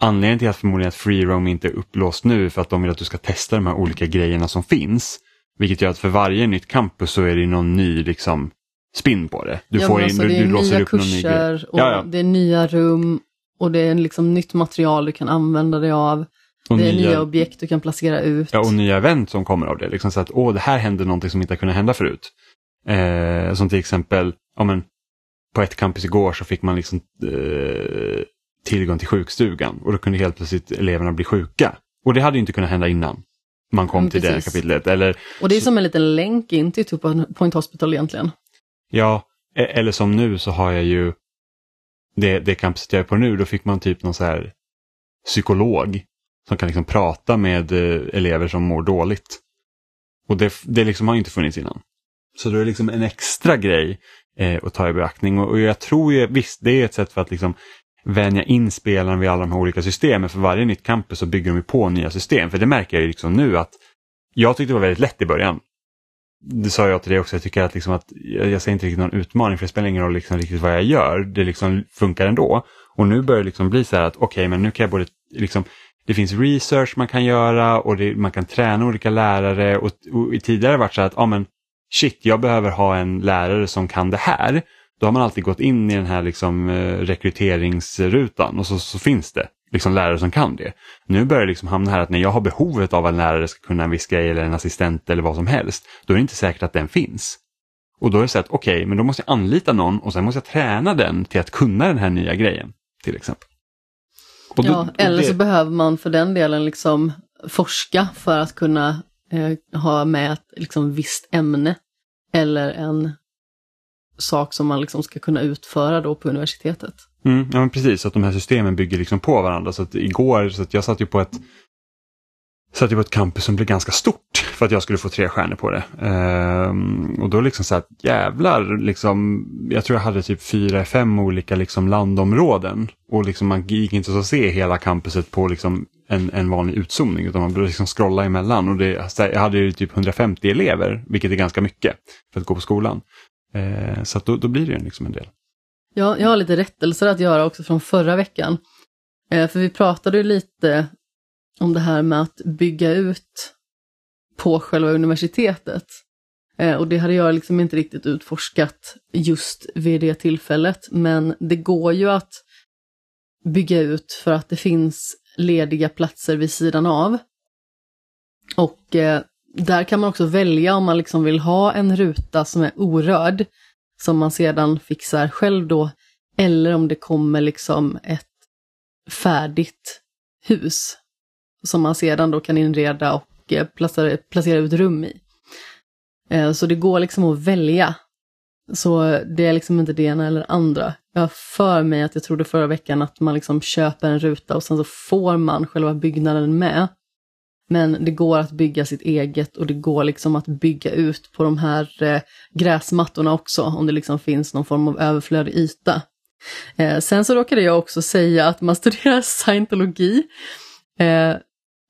anledningen till att förmodligen att free roam inte är upplåst nu för att de vill att du ska testa de här olika grejerna som finns. Vilket gör att för varje nytt campus så är det någon ny liksom spin på det. Du ja, får in, alltså, du, du låser upp någon ny grej. Och ja, ja. Det är nya rum och det är liksom nytt material du kan använda dig av. Och det är nya, nya objekt du kan placera ut. Ja, och nya event som kommer av det. Liksom så att åh, det här händer någonting som inte har kunnat hända förut. Eh, som till exempel, ja, men, på ett campus igår så fick man liksom eh, tillgång till sjukstugan och då kunde helt plötsligt eleverna bli sjuka. Och det hade inte kunnat hända innan man kom mm, till det kapitlet. Eller, och det är som en liten länk in till Two Point Hospital egentligen. Ja, e- eller som nu så har jag ju det, det campuset jag är på nu, då fick man typ någon så här psykolog som kan liksom prata med eh, elever som mår dåligt. Och det, det liksom har inte funnits innan. Så då är det liksom en extra grej eh, att ta i beaktning och, och jag tror ju, visst det är ett sätt för att liksom vänja in spelaren vid alla de här olika systemen. För varje nytt campus så bygger de ju på nya system. För det märker jag ju liksom nu att jag tyckte det var väldigt lätt i början. Det sa jag till dig också, jag tycker att, liksom att jag ser inte riktigt någon utmaning för det spelar ingen roll liksom riktigt vad jag gör. Det liksom funkar ändå. Och nu börjar det liksom bli så här att okej, okay, men nu kan jag både liksom det finns research man kan göra och det, man kan träna olika lärare och, och tidigare varit så här att ja, men shit, jag behöver ha en lärare som kan det här. Då har man alltid gått in i den här liksom, eh, rekryteringsrutan och så, så finns det liksom lärare som kan det. Nu börjar det liksom hamna här att när jag har behovet av en lärare ska kunna en viss grej eller en assistent eller vad som helst, då är det inte säkert att den finns. Och då är det så att okej, okay, men då måste jag anlita någon och sen måste jag träna den till att kunna den här nya grejen, till exempel. Då, ja, eller det... så behöver man för den delen liksom forska för att kunna eh, ha med ett liksom, visst ämne eller en sak som man liksom ska kunna utföra då på universitetet. Mm, ja, men precis, så att de här systemen bygger liksom på varandra. Så att igår, så att jag satt ju på ett satt ju på ett campus som blev ganska stort för att jag skulle få tre stjärnor på det. Ehm, och då liksom så här, jävlar, liksom, jag tror jag hade typ fyra, fem olika liksom landområden. Och liksom man gick inte att se hela campuset på liksom en, en vanlig utzoomning utan man började liksom scrolla emellan. Och det, jag hade ju typ 150 elever, vilket är ganska mycket för att gå på skolan. Ehm, så då, då, blir det ju liksom en del. Ja, jag har lite rättelser att göra också från förra veckan. Eh, för vi pratade ju lite om det här med att bygga ut på själva universitetet. Eh, och det hade jag liksom inte riktigt utforskat just vid det tillfället. Men det går ju att bygga ut för att det finns lediga platser vid sidan av. Och eh, där kan man också välja om man liksom vill ha en ruta som är orörd, som man sedan fixar själv då, eller om det kommer liksom ett färdigt hus som man sedan då kan inreda och eh, placera, placera ut rum i. Eh, så det går liksom att välja. Så det är liksom inte det ena eller andra. Jag har för mig att jag trodde förra veckan att man liksom köper en ruta och sen så får man själva byggnaden med. Men det går att bygga sitt eget och det går liksom att bygga ut på de här eh, gräsmattorna också om det liksom finns någon form av överflödig yta. Eh, sen så råkade jag också säga att man studerar scientologi, eh,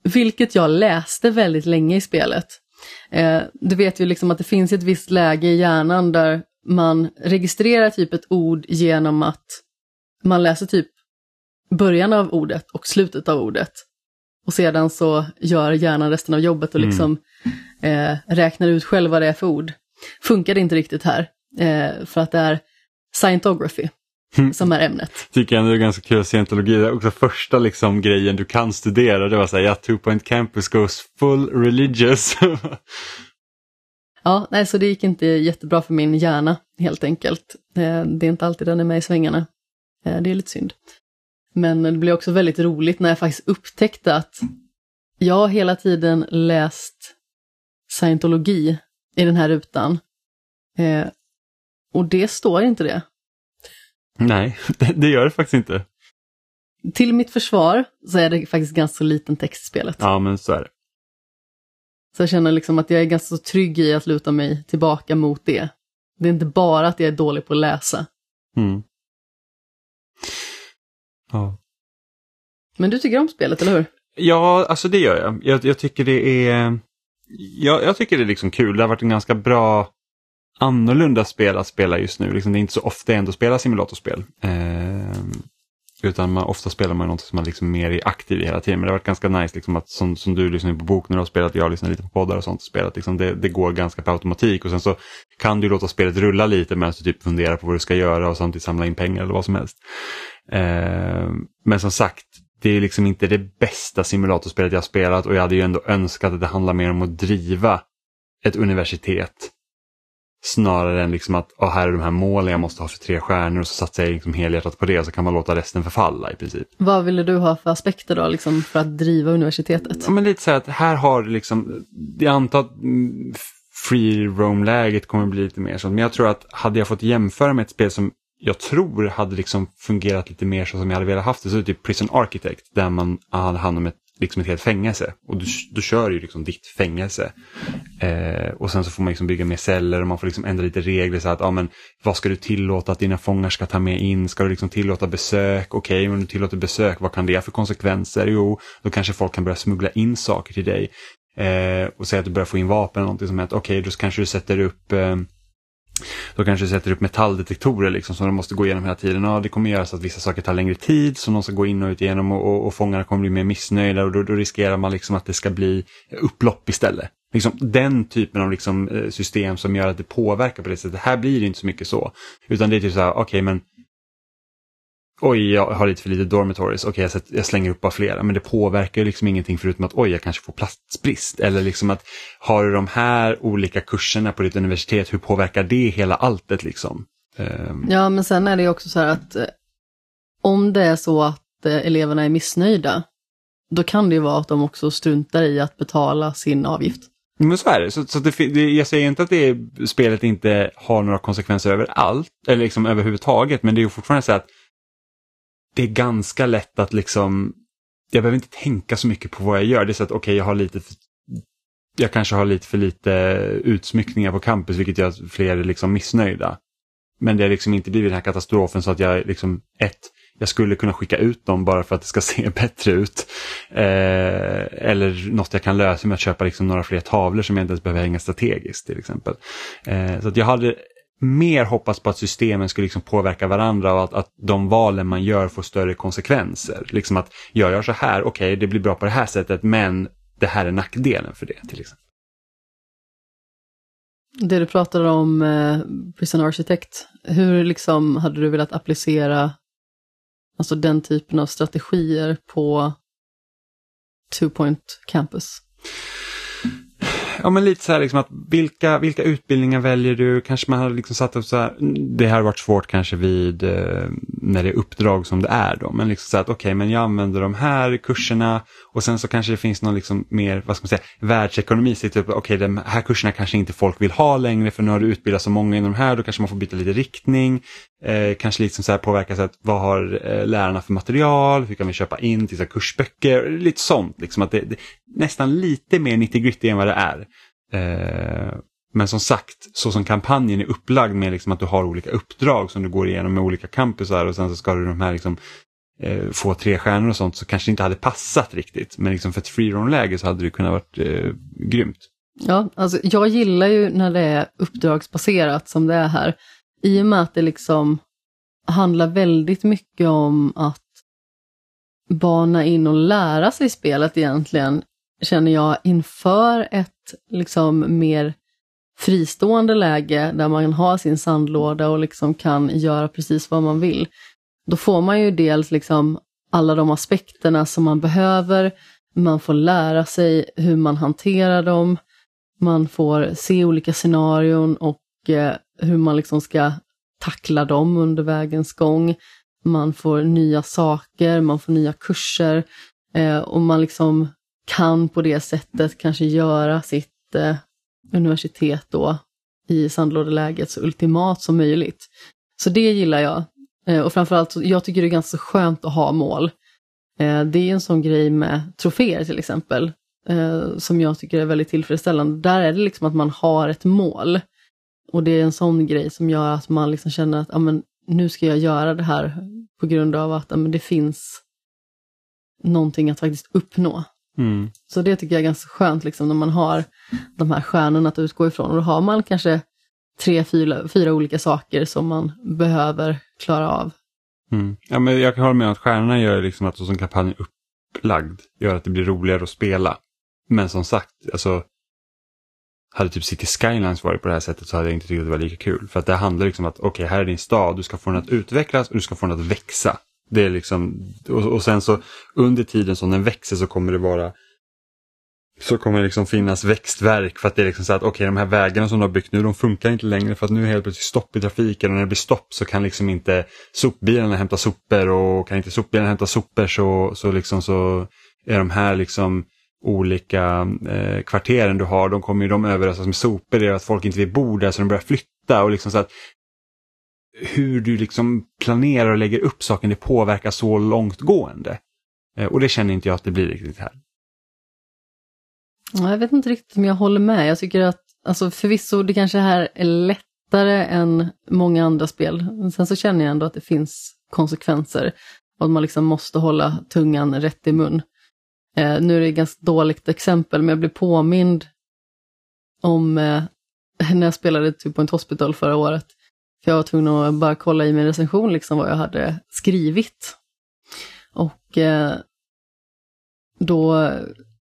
vilket jag läste väldigt länge i spelet. Eh, du vet ju liksom att det finns ett visst läge i hjärnan där man registrerar typ ett ord genom att man läser typ början av ordet och slutet av ordet. Och sedan så gör hjärnan resten av jobbet och Mm. liksom eh, räknar ut själv vad det är för ord. Funkar det inte riktigt här, eh, för att det är scientography Mm. som är ämnet. Tycker jag ändå det är ganska kul scientologi, det är också första liksom grejen du kan studera, det var så här, ja, Two Point Campus goes full religious. Ja, nej, så det gick inte jättebra för min hjärna helt enkelt. Eh, Det är inte alltid den är med i svängarna. Eh, Det är lite synd. Men det blev också väldigt roligt när jag faktiskt upptäckte att jag har hela tiden läst scientologi i den här rutan. Eh, Och det står inte det. Nej, det, gör det faktiskt inte. Till mitt försvar så är det faktiskt ganska liten text i spelet. Ja, men så är det. Så jag känner liksom att jag är ganska trygg i att luta mig tillbaka mot det. Det är inte bara att jag är dålig på att läsa. Mm. Ja. Men du tycker om spelet, eller hur? Ja, alltså det gör jag. Jag, jag tycker det är jag, jag tycker det är liksom kul. Det har varit en ganska bra annorlunda spel att spela just nu. Liksom, det är inte så ofta jag ändå spelar simulatorspel. Eh, utan man, ofta spelar man något som man liksom mer är aktiv i hela tiden. Men det har varit ganska nice liksom, att som, som du lyssnar på bok när du har spelat, jag lyssnar lite på poddar och sånt och spelat. Liksom, det, det går ganska på automatik och sen så kan du låta spelet rulla lite medan du typ funderar på vad du ska göra och samtidigt samla in pengar eller vad som helst. Eh, men som sagt, det är liksom inte det bästa simulatorspelet jag har spelat och jag hade ju ändå önskat att det handlar mer om att driva ett universitet. Snarare än liksom att oh, här är de här målen jag måste ha för tre stjärnor och så satsar jag liksom helhjärtat på det och så kan man låta resten förfalla i princip. Vad ville du ha för aspekter då, liksom, för att driva universitetet? Ja, men lite så här att här har det liksom, jag antar att mm, free roam-läget kommer bli lite mer sånt, men jag tror att hade jag fått jämföra med ett spel som jag tror hade liksom fungerat lite mer så som jag hade velat haft det, så är det typ Prison Architect där man hade hand om ett, liksom ett helt fängelse och du, du kör ju liksom ditt fängelse. Eh, och sen så får man liksom bygga mer celler och man får liksom ändra lite regler så att, ja men vad ska du tillåta att dina fångar ska ta med in? Ska du liksom tillåta besök? Okej, okay, om du tillåter besök, vad kan det ha för konsekvenser? Jo, då kanske folk kan börja smuggla in saker till dig. Eh, och säga att du börjar få in vapen eller någonting som hänt. Okej, då kanske du sätter upp eh, då kanske du sätter upp metalldetektorer liksom, som de måste gå igenom hela tiden. Ja, det kommer göra så att vissa saker tar längre tid som de ska gå in och ut igenom och, och, och fångarna kommer bli mer missnöjda och då, då riskerar man liksom att det ska bli upplopp istället. Liksom, den typen av liksom, eh, system som gör att det påverkar på det sättet. Här blir det inte så mycket så. Utan det är typ så här, okej men Oj, jag har lite för lite dormitories. Okej, jag, sätter- jag slänger upp bara flera. Men det påverkar ju liksom ingenting förutom att oj, jag kanske får platsbrist. Eller liksom att har du de här olika kurserna på ditt universitet, hur påverkar det hela alltet liksom? Ehm, Ja, men sen är det ju också så här att eh, om det är så att eh, eleverna är missnöjda, då kan det ju vara att de också struntar i att betala sin avgift. Men så är det. Så, så det, det, jag säger inte att det spelet inte har några konsekvenser överallt, eller liksom överhuvudtaget, men det är ju fortfarande så att det är ganska lätt att liksom, jag behöver inte tänka så mycket på vad jag gör. Det är så att okej, jag har lite för, jag kanske har lite för lite utsmyckningar på campus, vilket gör att fler är liksom missnöjda. Men det har liksom inte blivit den här katastrofen så att jag liksom, ett, jag skulle kunna skicka ut dem bara för att det ska se bättre ut. Eh, eller något jag kan lösa med att köpa liksom några fler tavlor som jag inte ens behöver hänga strategiskt till exempel. Eh, så att jag hade mer hoppats på att systemen skulle liksom påverka varandra och att, att de valen man gör får större konsekvenser. Liksom att jag gör så här, okej det blir bra på det här sättet men det här är nackdelen för det till exempel. Det du pratade om eh, Prison Architect, hur liksom hade du velat applicera alltså den typen av strategier på Two Point Campus? Ja men lite så här liksom att vilka, vilka utbildningar väljer du? Kanske man hade liksom satt upp så här, det här har varit svårt kanske vid eh, när det är uppdrag som det är då, men liksom så att okej okay, men jag använder de här kurserna och sen så kanske det finns någon liksom mer, vad ska man säga, världsekonomi, så typ, okej okay, de här kurserna kanske inte folk vill ha längre för nu har du utbildat så många inom de här, då kanske man får byta lite riktning, eh, kanske liksom så här påverkas att vad har eh, lärarna för material, hur kan vi köpa in till så kursböcker, lite sånt, liksom att det, det nästan lite mer 90 gritty än vad det är. Eh, men som sagt, så som kampanjen är upplagd med liksom att du har olika uppdrag som du går igenom med olika campusar och sen så ska du de här liksom, eh, få tre stjärnor och sånt så kanske det inte hade passat riktigt. Men liksom för ett freerun-läge så hade det kunnat varit eh, grymt. Ja, alltså jag gillar ju när det är uppdragsbaserat som det är här. I och med att det liksom handlar väldigt mycket om att bana in och lära sig spelet egentligen känner jag inför ett liksom mer fristående läge där man har sin sandlåda och liksom kan göra precis vad man vill. Då får man ju dels liksom alla de aspekterna som man behöver, man får lära sig hur man hanterar dem, man får se olika scenarion och eh, hur man liksom ska tackla dem under vägens gång. Man får nya saker, man får nya kurser eh, och man liksom kan på det sättet kanske göra sitt eh, universitet då i sandlådeläget så ultimat som möjligt. Så det gillar jag. Eh, och framförallt, jag tycker det är ganska skönt att ha mål. Eh, det är en sån grej med troféer till exempel, eh, som jag tycker är väldigt tillfredsställande. Där är det liksom att man har ett mål. Och det är en sån grej som gör att man liksom känner att ah, men, nu ska jag göra det här på grund av att ah, men, det finns någonting att faktiskt uppnå. Mm. Så det tycker jag är ganska skönt liksom, när man har de här stjärnorna att utgå ifrån. Och då har man kanske tre, fyra, fyra olika saker som man behöver klara av. Mm. Ja, men jag kan hålla med om att stjärnorna gör liksom att så som kampanjen är upplagd gör att det blir roligare att spela. Men som sagt, alltså hade typ City Skylines varit på det här sättet så hade jag inte tyckt att det var lika kul. För att det handlar liksom om att okej, okay, här är din stad, du ska få den att utvecklas och du ska få den att växa. Det är liksom, och, och sen så under tiden som den växer så kommer det vara så kommer det liksom finnas växtverk för att det är liksom så att okej okay, de här vägarna som du har byggt nu de funkar inte längre för att nu är det helt plötsligt stopp i trafiken och när det blir stopp så kan liksom inte sopbilarna hämta sopor och kan inte sopbilarna hämta sopor så, så liksom så är de här liksom olika eh, kvarteren du har, de kommer ju de överösas med sopor, det är att folk inte vill bo där så de börjar flytta och liksom så att hur du liksom planerar och lägger upp saken, det påverkar så långtgående. Eh, och det känner inte jag att det blir riktigt här. Jag vet inte riktigt om jag håller med. Jag tycker att alltså förvisso det kanske här är lättare än många andra spel. Sen så känner jag ändå att det finns konsekvenser. Och att man liksom måste hålla tungan rätt i mun. Eh, nu är det ett ganska dåligt exempel, men jag blev påmind om eh, när jag spelade typ på ett Hospital förra året. För jag var tvungen att bara kolla i min recension liksom vad jag hade skrivit. Och eh, då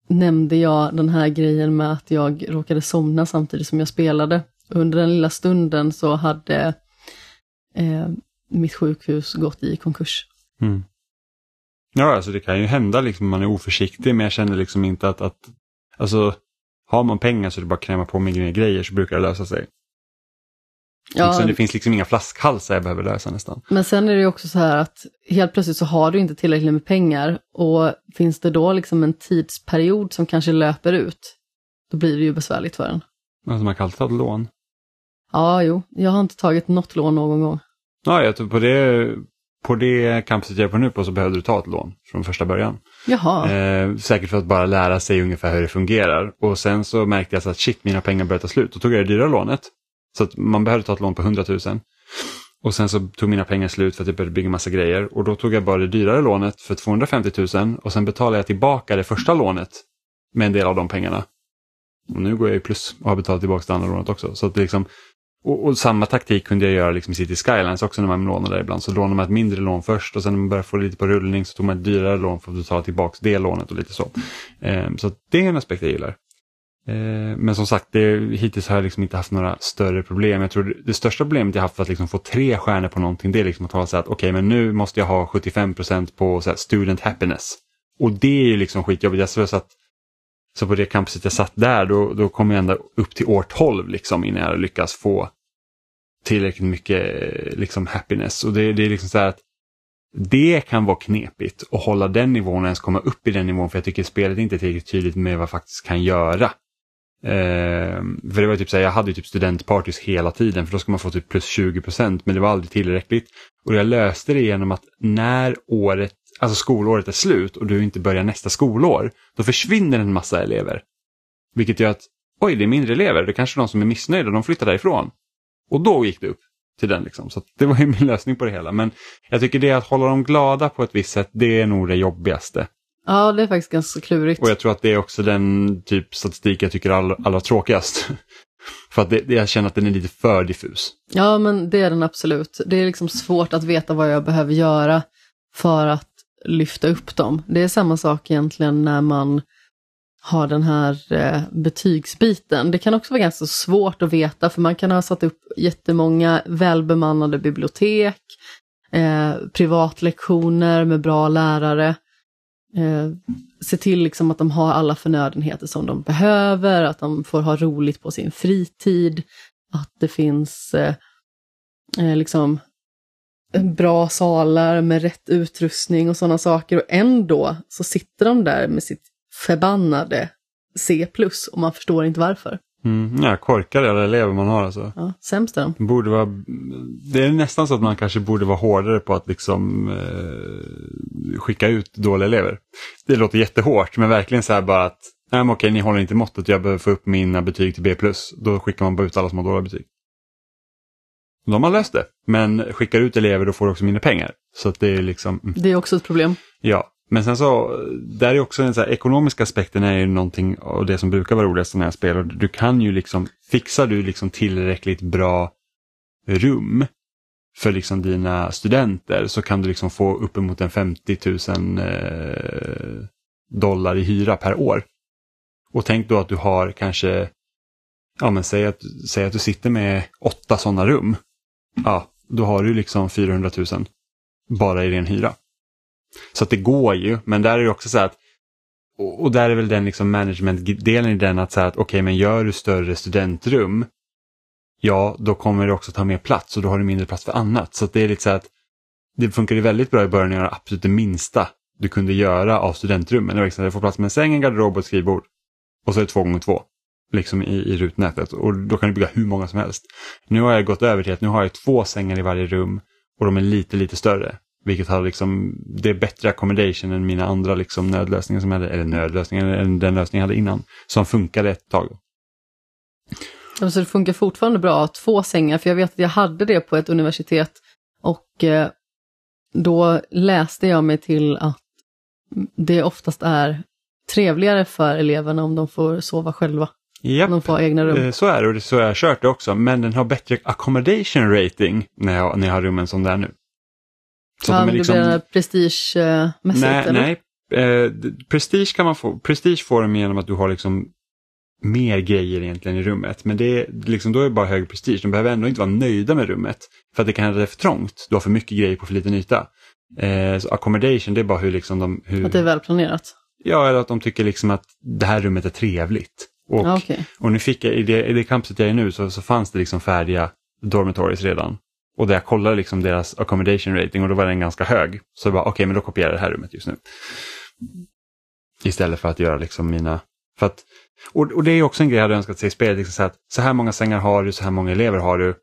nämnde jag den här grejen med att jag råkade somna samtidigt som jag spelade. Under den lilla stunden så hade eh, mitt sjukhus gått i konkurs. Mm. Ja, alltså det kan ju hända liksom man är oförsiktig men jag känner liksom inte att, att alltså har man pengar så är det bara att kräma på med grejer så brukar det lösa sig. Ja, liksom, det finns liksom inga flaskhalsar jag behöver lösa nästan. Men sen är det ju också så här att helt plötsligt så har du inte tillräckligt med pengar och finns det då liksom en tidsperiod som kanske löper ut, då blir det ju besvärligt för en. Alltså man kan alltid ta ett lån. Ja, jo, jag har inte tagit något lån någon gång. Ja, jag tror på det, på det campuset jag är på nu på så behövde du ta ett lån från första början. Jaha. Eh, säkert för att bara lära sig ungefär hur det fungerar. Och sen så märkte jag så att shit, mina pengar börjar ta slut. Då tog jag det dyra lånet. Så att man behövde ta ett lån på 100 000. Och sen så tog mina pengar slut för att jag började bygga massa grejer. Och då tog jag bara det dyrare lånet för 250 000 och sen betalade jag tillbaka det första lånet med en del av de pengarna. Och nu går jag i plus och har betalat tillbaka det andra lånet också. Så att det liksom, och, och, samma taktik kunde jag göra liksom i City Skylines också när man lånade där ibland. Så lånade man ett mindre lån först och sen när man började få lite på rullning så tog man ett dyrare lån för att betala tillbaka det lånet och lite så. Eh, så det är en aspekt jag gillar. Eh, men som sagt, det, hittills har jag liksom inte haft några större problem. Jag tror det största problemet jag haft för att liksom få tre stjärnor på någonting det är liksom att ha så att okej okay, men nu måste jag ha 75% på så student happiness. Och det är ju liksom skitjobbigt. Jag har så på det campuset jag satt där då, då kom jag ända upp till år 12 liksom innan jag lyckas få tillräckligt mycket liksom happiness. Och det, det är liksom så här att det kan vara knepigt att hålla den nivån och ens komma upp i den nivån för jag tycker spelet inte är tillräckligt tydligt med vad jag faktiskt kan göra. Eh, för det var typ så här, jag hade ju typ studentpartys hela tiden för då ska man få typ plus 20 procent men det var aldrig tillräckligt. Och jag löste det genom att när året, alltså skolåret är slut och du inte börjar nästa skolår, då försvinner en massa elever. Vilket gör att, oj det är mindre elever, det är kanske är de som är missnöjda, de flyttar därifrån. Och då gick det upp till den. Liksom. Så det var ju min lösning på det hela. Men jag tycker det att hålla dem glada på ett visst sätt, det är nog det jobbigaste. Ja, det är faktiskt ganska klurigt. Och jag tror att det är också den typ statistik jag tycker är all, allra tråkigast. för att det, jag känner att den är lite för diffus. Ja, men det är den absolut. Det är liksom svårt att veta vad jag behöver göra för att lyfta upp dem. Det är samma sak egentligen när man har den här eh, betygsbiten. Det kan också vara ganska svårt att veta för man kan ha satt upp jättemånga välbemannade bibliotek, eh, privatlektioner med bra lärare. Eh, se till liksom att de har alla förnödenheter som de behöver, att de får ha roligt på sin fritid, att det finns eh, eh liksom bra salar med rätt utrustning och sådana saker. Och ändå så sitter de där med sitt förbannade C+, och man förstår inte varför. Mm, ja, korkade alla elever man har alltså. Ja, sämst är de. Borde vara, det är nästan så att man kanske borde vara hårdare på att liksom eh, skicka ut dåliga elever. Det låter jättehårt, men verkligen så här bara att nej, men okej, ni håller inte måttet, jag behöver få upp mina betyg till B+. Då skickar man bara ut alla som har dåliga betyg. De har löst det, men skickar ut elever då får du också mindre pengar. Så att det är liksom... Mm. Det är också ett problem. Ja, men sen så, där är också den så här, ekonomiska aspekten är ju någonting av det som brukar vara roligast när jag spelar. Du kan ju liksom, fixar du liksom tillräckligt bra rum för liksom dina studenter så kan du liksom få uppemot en 50 000 eh, dollar i hyra per år. Och tänk då att du har kanske, ja men säg att, säg att du sitter med åtta sådana rum. Ja, då har du liksom 400 000 bara i ren hyra. Så att det går ju, men där är det också så att och där är väl den liksom management-delen i den att säga att okej, okay, men gör du större studentrum, ja, då kommer det också ta mer plats och då har du mindre plats för annat. Så det är lite så att det funkade väldigt bra i början att göra absolut det minsta du kunde göra av studentrummen. Det liksom, får plats med en säng, en garderob och ett skrivbord. Och så är det två gånger två liksom i, i rutnätet och då kan du bygga hur många som helst. Nu har jag gått över till att nu har jag två sängar i varje rum och de är lite, lite större. Vilket har liksom, det är bättre accommodation än mina andra liksom nödlösningar som jag hade, eller nödlösningar än den lösningen jag hade innan. Som funkade ett tag. Ja, så det funkar fortfarande bra att två sängar, för jag vet att jag hade det på ett universitet och eh, då läste jag mig till att det oftast är trevligare för eleverna om de får sova själva. Om de får egna rum. Eh, så är det och så har jag kört det också. Men den har bättre accommodation rating när jag, när jag har rummen som det är nu. Så ja, de är liksom... det blir prestigemässigt? Nej, eller? nej. Eh, prestige kan man få. Prestige får de genom att du har liksom mer grejer egentligen i rummet. Men det är, liksom, då är det bara hög prestige. De behöver ändå inte vara nöjda med rummet. För att det kan hända för trångt. Du har för mycket grejer på för liten yta. Eh, så accommodation det är bara hur liksom de... Hur... Att det är välplanerat? Ja, eller att de tycker liksom att det här rummet är trevligt. Och, ja, okay. och nu fick jag, i det, i det campuset jag är nu så, så fanns det liksom färdiga dormitories redan. Och där jag kollade liksom deras accommodation rating och då var den ganska hög. Så jag bara, okej, okay, men då kopierar jag det här rummet just nu. Istället för att göra liksom mina... För att, och, och det är också en grej jag hade önskat se i spelet. Liksom så, att, så här många sängar har du, så här många elever har du.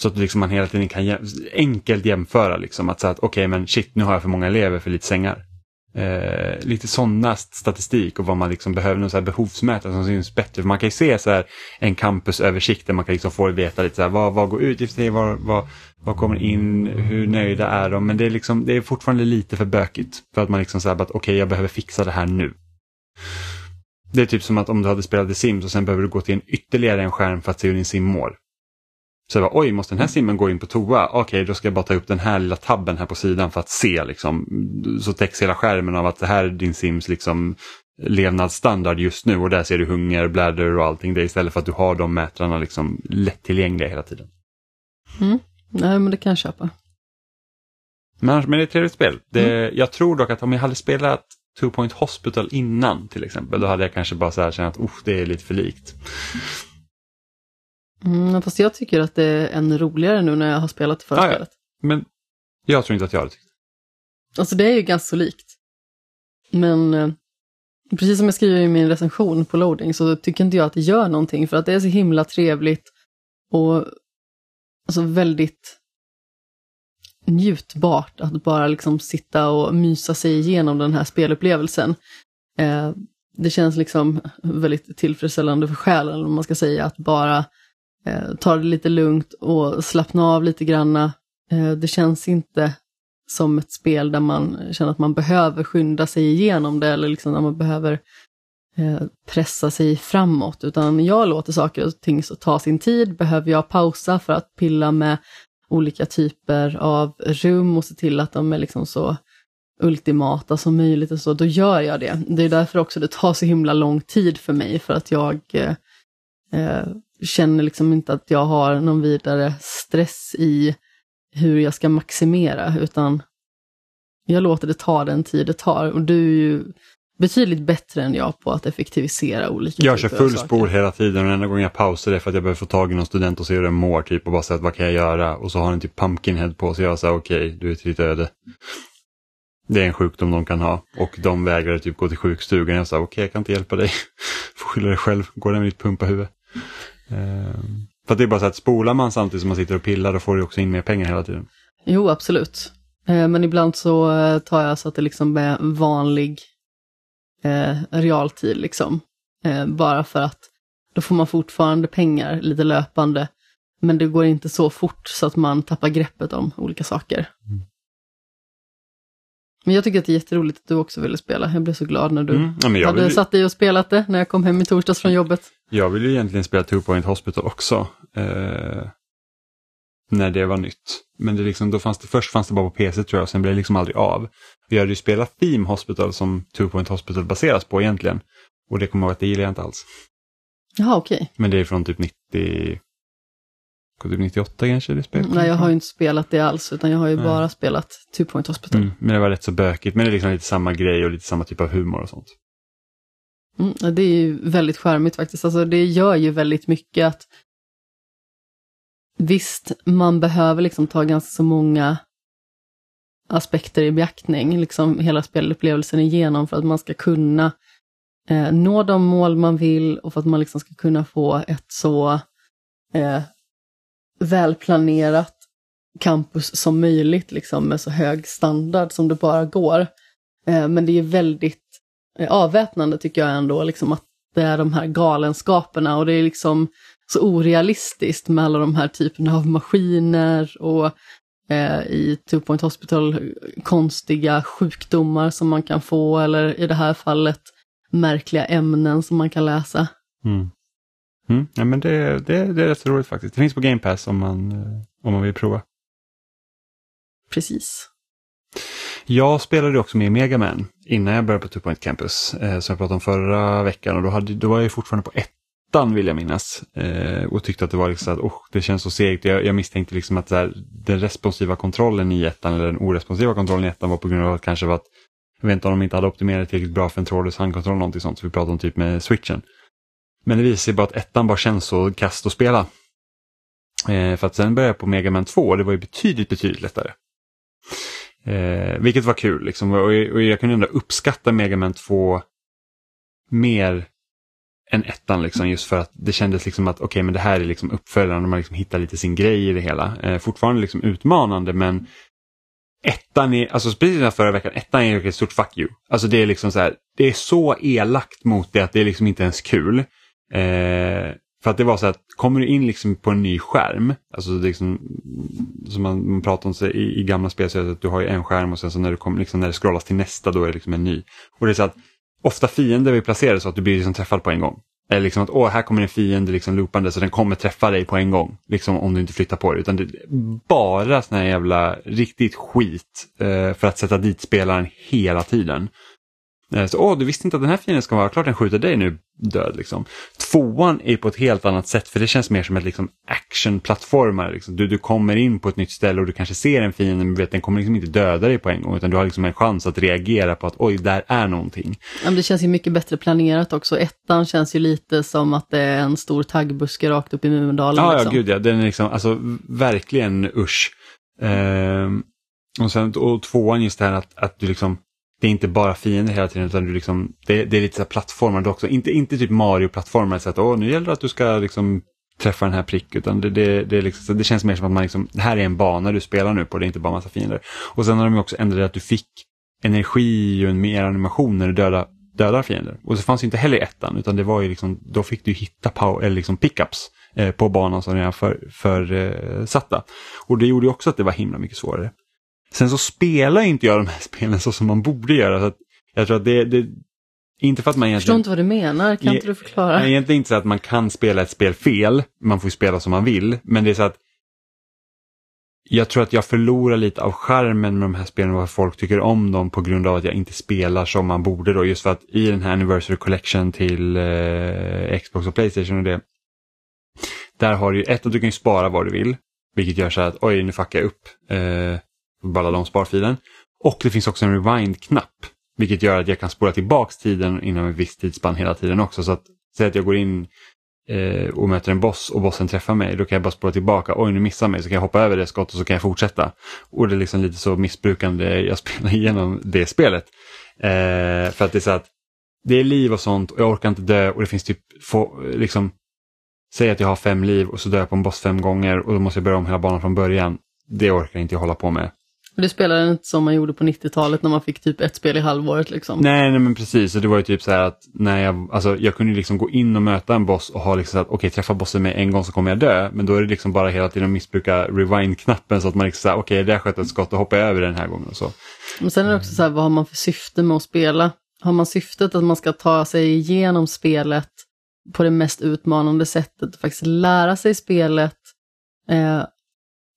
Så att liksom man hela tiden kan jäm, enkelt jämföra. Liksom, att säga att okej, okay, men shit, nu har jag för många elever för lite sängar. Eh, lite sådana statistik och vad man liksom behöver, någon så här behovsmätare som syns bättre. För man kan ju se så här en campusöversikt där man kan liksom få veta lite så här, vad, vad går ut i vad, vad, vad kommer in, hur nöjda är de? Men det är, liksom, det är fortfarande lite för bökigt för att man liksom säger att okej, okay, jag behöver fixa det här nu. Det är typ som att om du hade spelat The Sims och sen behöver du gå till en ytterligare en skärm för att se hur din sim mår. Så jag bara, oj, måste den här simmen gå in på toa? Okej, okay, då ska jag bara ta upp den här lilla tabben här på sidan för att se liksom. Så täcks hela skärmen av att det här är din sims liksom levnadsstandard just nu och där ser du hunger, bläddor och allting. Det istället för att du har de mätrarna liksom lättillgängliga hela tiden. Mm. Nej, men det kan jag köpa. Men, men det är ett trevligt spel. Det, mm. Jag tror dock att om jag hade spelat Two Point Hospital innan till exempel, då hade jag kanske bara så här känt att det är lite för likt. Mm, fast jag tycker att det är ännu roligare nu när jag har spelat förra Ah, ja. spelet. Men jag tror inte att jag hade tyckt Alltså det är ju ganska likt. Men eh, precis som jag skriver i min recension på loading så tycker inte jag att det gör någonting för att det är så himla trevligt och alltså väldigt njutbart att bara liksom sitta och mysa sig igenom den här spelupplevelsen. Eh, det känns liksom väldigt tillfredsställande för själen om man ska säga att bara eh, ta det lite lugnt och slappna av lite granna. Eh, det känns inte som ett spel där man känner att man behöver skynda sig igenom det eller liksom när man behöver eh, pressa sig framåt. Utan jag låter saker och ting så ta sin tid. Behöver jag pausa för att pilla med olika typer av rum och se till att de är liksom så ultimata som möjligt och så, då gör jag det. Det är därför också det tar så himla lång tid för mig för att jag eh, eh känner liksom inte att jag har någon vidare stress i hur jag ska maximera, utan jag låter det ta den tid det tar. Och du är ju betydligt bättre än jag på att effektivisera olika Jag kör full saker. spol hela tiden och enda gången jag pausar det är för att jag behöver få tag i någon student och se hur den mår typ och bara säga vad kan jag göra och så har den typ pumpkinhead på sig och jag säger okej, du är till ditt öde. Det är en sjukdom de kan ha och de vägrar typ gå till sjukstugan. Jag sa okej, jag kan inte hjälpa dig. Får skylla dig själv, gå där med ditt pumpahuvud. Ehm, för att det är bara så att spolar man samtidigt som man sitter och pillar då får du också in mer pengar hela tiden. Jo, absolut. Eh, Men ibland så eh, tar jag så att det liksom är vanlig eh, realtid liksom. Eh, bara för att då får man fortfarande pengar lite löpande. Men det går inte så fort så att man tappar greppet om olika saker. Mm. Men jag tycker att det är jätteroligt att du också ville spela. Jag blev så glad när du Mm. Ja, hade vill, satt dig och spelat det när jag kom hem i torsdags från jobbet. jag vill ju egentligen spela Two Point Hospital också. Eh, när det var nytt. Men det liksom, då fanns det, först fanns det bara på PC tror jag, sen blev det liksom aldrig av. Vi hade ju spelat Theme Hospital som Two Point Hospital baseras på egentligen. Och det kommer jag ihåg att det gillar jag inte alls. Jaha, okej. Men det är från typ 90... Typ 98 kanske det spelet Nej, jag har ju inte spelat det alls, utan jag har ju Nej. bara spelat Two Point Hospital. mm, Men det var rätt så bökigt. Men det är liksom lite samma grej och lite samma typ av humor och sånt. Mm, det är ju väldigt charmigt faktiskt. Alltså, det gör ju väldigt mycket att visst, man behöver liksom ta ganska så många aspekter i beaktning, liksom hela spelupplevelsen igenom för att man ska kunna eh, nå de mål man vill och för att man liksom ska kunna få ett så eh, välplanerat campus som möjligt, liksom med så hög standard som det bara går. Eh, men det är väldigt eh, avväpnande tycker jag ändå, liksom att det är de här galenskaperna och det är liksom så orealistiskt med alla de här typerna av maskiner och eh, i Two Point Hospital konstiga sjukdomar som man kan få eller i det här fallet märkliga ämnen som man kan läsa. Mm. Mm, ja, men det, det, det är rätt så roligt faktiskt. Det finns på Game Pass om man, eh, om man vill prova. Precis. Jag spelade också med Mega Man innan jag började på Two Point Campus, eh, som jag pratade om förra veckan. Och då, hade, då var jag fortfarande på ettan vill jag minnas. Eh, och tyckte att det var liksom att, oh, det känns så segt. Jag, jag misstänkte liksom att här, den responsiva kontrollen i ettan, eller den oresponsiva kontrollen i ettan var på grund av att kanske var att, jag vet inte om de inte hade optimerat tillräckligt bra för en trådlös handkontroll eller någonting sånt. Så vi pratade om typ med switchen. Men det visar sig bara att ettan bara känns så kast att spela. Eh, för att sen började jag på Mega Man 2 och det var ju betydligt, betydligt lättare. Eh, vilket var kul liksom. och, och jag kunde ändå uppskatta Mega Man 2 mer än ettan liksom just för att det kändes liksom att okej men det här är liksom uppföljaren man liksom hittar lite sin grej i det hela. Eh, fortfarande liksom utmanande men ettan är, alltså precis som förra veckan, ettan är ett stort fuck you. Alltså det är liksom så här, det är så elakt mot det att det är liksom inte ens kul. Eh, för att det var så att kommer du in liksom på en ny skärm, alltså liksom, som man, man pratar om så i, i gamla spel så är det att du har ju en skärm och sen så när, du kom, liksom, när det scrollas till nästa då är det liksom en ny. Och det är så att ofta fiender är placerade så att du blir liksom träffad på en gång. Eller liksom att åh, här kommer en fiende liksom loopande så den kommer träffa dig på en gång. Liksom om du inte flyttar på dig. Utan det är bara sån här jävla riktigt skit eh, för att sätta dit spelaren hela tiden. Eh, Så, åh, du visste inte att den här fienden ska vara klart den skjuter dig nu, död liksom. Tvåan är på ett helt annat sätt för det känns mer som ett liksom, actionplattformare. Liksom. Du, du kommer in på ett nytt ställe och du kanske ser en fiende men vet den kommer liksom inte döda dig på en gång utan du har liksom en chans att reagera på att oj, där är någonting. Ja, det känns ju mycket bättre planerat också. Ettan känns ju lite som att det är en stor taggbuske rakt upp i Mumindalen. Ja, liksom. ja, gud ja. Den är liksom, alltså verkligen usch. Ehm, och sen och tvåan just det här att, att du liksom, det är inte bara fiender hela tiden utan du liksom, det, det är lite så här plattformar också. Inte, inte typ Mario-plattformar, så att åh, nu gäller det att du ska liksom träffa den här prick, utan det, det, det, är liksom, det känns mer som att man liksom, det här är en bana du spelar nu på, det är inte bara massa fiender. Och sen har de ju också ändrat att du fick energi och mer animation när du dödar, dödar fiender. Och så fanns inte heller i ettan, utan det var ju liksom, då fick du hitta power, eller liksom pickups eh, på banan som redan för, för eh, satta. Och det gjorde ju också att det var himla mycket svårare. Sen så spelar inte jag de här spelen så som man borde göra. Så att jag tror att det, det inte för att man Jag förstår egentligen... inte vad du menar, kan inte du förklara? Nej, egentligen inte så att man kan spela ett spel fel, man får ju spela som man vill, men det är så att jag tror att jag förlorar lite av charmen med de här spelen och vad folk tycker om dem på grund av att jag inte spelar som man borde då. Just för att i den här Anniversary Collection till eh, Xbox och Playstation och det. Där har du ju ett att du kan ju spara vad du vill. Vilket gör så att oj nu fuckar jag upp eh, ballar de sparfilen. Och det finns också en rewind-knapp. Vilket gör att jag kan spola tillbaks tiden inom en viss tidsspann hela tiden också. Så att säg att jag går in eh, och möter en boss och bossen träffar mig. Då kan jag bara spola tillbaka. Oj nu missar mig så kan jag hoppa över det skottet och så kan jag fortsätta. Och det är liksom lite så missbrukande jag spelar igenom det spelet. Eh, för att det är så att det är liv och sånt och jag orkar inte dö och det finns typ få, liksom Säg att jag har fem liv och så dör jag på en boss fem gånger och då måste jag börja om hela banan från början. Det orkar inte jag hålla på med. Du spelade inte som man gjorde på 90-talet när man fick typ ett spel i halvåret liksom. Nej, nej men precis. Och det var ju typ så här att när jag, alltså jag kunde liksom gå in och möta en boss och ha liksom så att okej, träffa bossen med en gång så kommer jag dö. Men då är det liksom bara hela tiden att missbruka rewind-knappen så att man liksom okej, där sköt ett skott och hoppar jag över den här gången och så. Men sen är det också så här, vad har man för syfte med att spela? Har man syftet att man ska ta sig igenom spelet på det mest utmanande sättet, faktiskt lära sig spelet eh,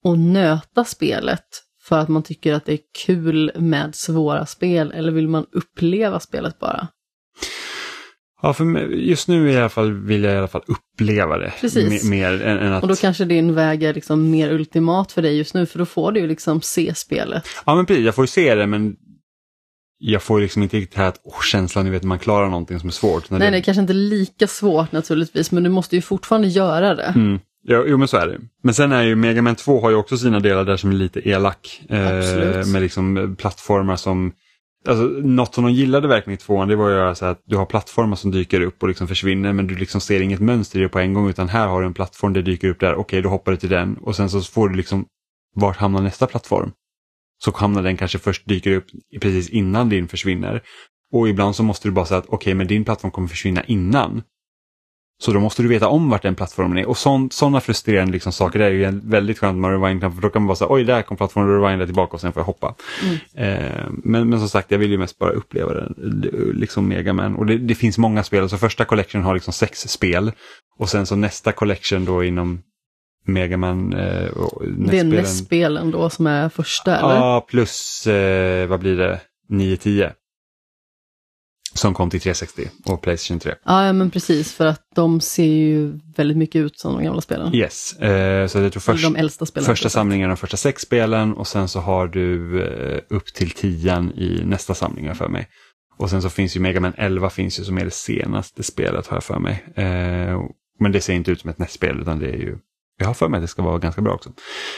och nöta spelet för att man tycker att det är kul med svåra spel, eller vill man uppleva spelet bara? Ja, för just nu i alla fall vill jag i alla fall uppleva det. Precis. Me- mer än, än att... Och då kanske din väg är liksom mer ultimat för dig just nu, för då får du ju liksom se spelet. Ja, men precis. Jag får ju se det, men jag får ju liksom inte riktigt här att, oh, känslan, ni vet, man klarar någonting som är svårt. Nej, det... det är kanske inte lika svårt naturligtvis, men du måste ju fortfarande göra det. Mm. Ja, jo men så är det. Men sen är ju Mega Man 2 har ju också sina delar där som är lite elak. Eh, med liksom plattformar som, alltså något som de gillade verkligen i tvåan det var ju att göra så att du har plattformar som dyker upp och liksom försvinner men du liksom ser inget mönster i det på en gång utan här har du en plattform, det dyker upp där, okej då hoppar du till den och sen så får du liksom, vart hamnar nästa plattform? Så hamnar den kanske först dyker upp precis innan din försvinner. Och ibland så måste du bara säga att okej men din plattform kommer försvinna innan. Så då måste du veta om vart den plattformen är. Och sådana frustrerande liksom saker det är ju väldigt skönt med rewind för då kan man bara säga oj där kom plattformen, rewindar jag tillbaka och sen får jag hoppa. Eh, men, men som sagt, jag vill ju mest bara uppleva den, liksom Mega Man. Och det, det finns många spel, så första collection har liksom sex spel. Och sen så nästa collection då inom Mega Man. Eh, och Det är NES-spelen- NES-spelen då som är första, eller? Ja, plus eh, vad blir det, 9-10. Som kom till 360 och Playstation 3. Ja, ja, men precis, för att de ser ju väldigt mycket ut som de gamla spelen. Yes, eh, så jag tror först, de äldsta spelen. första samlingen de första sex spelen och sen så har du eh, upp till tian i nästa samling för mig. Och sen så finns ju Mega Man 11 finns ju som är det senaste spelet har jag för mig. Eh, men det ser inte ut som ett NES-spel utan det är ju jag har för mig att det ska vara ganska bra också.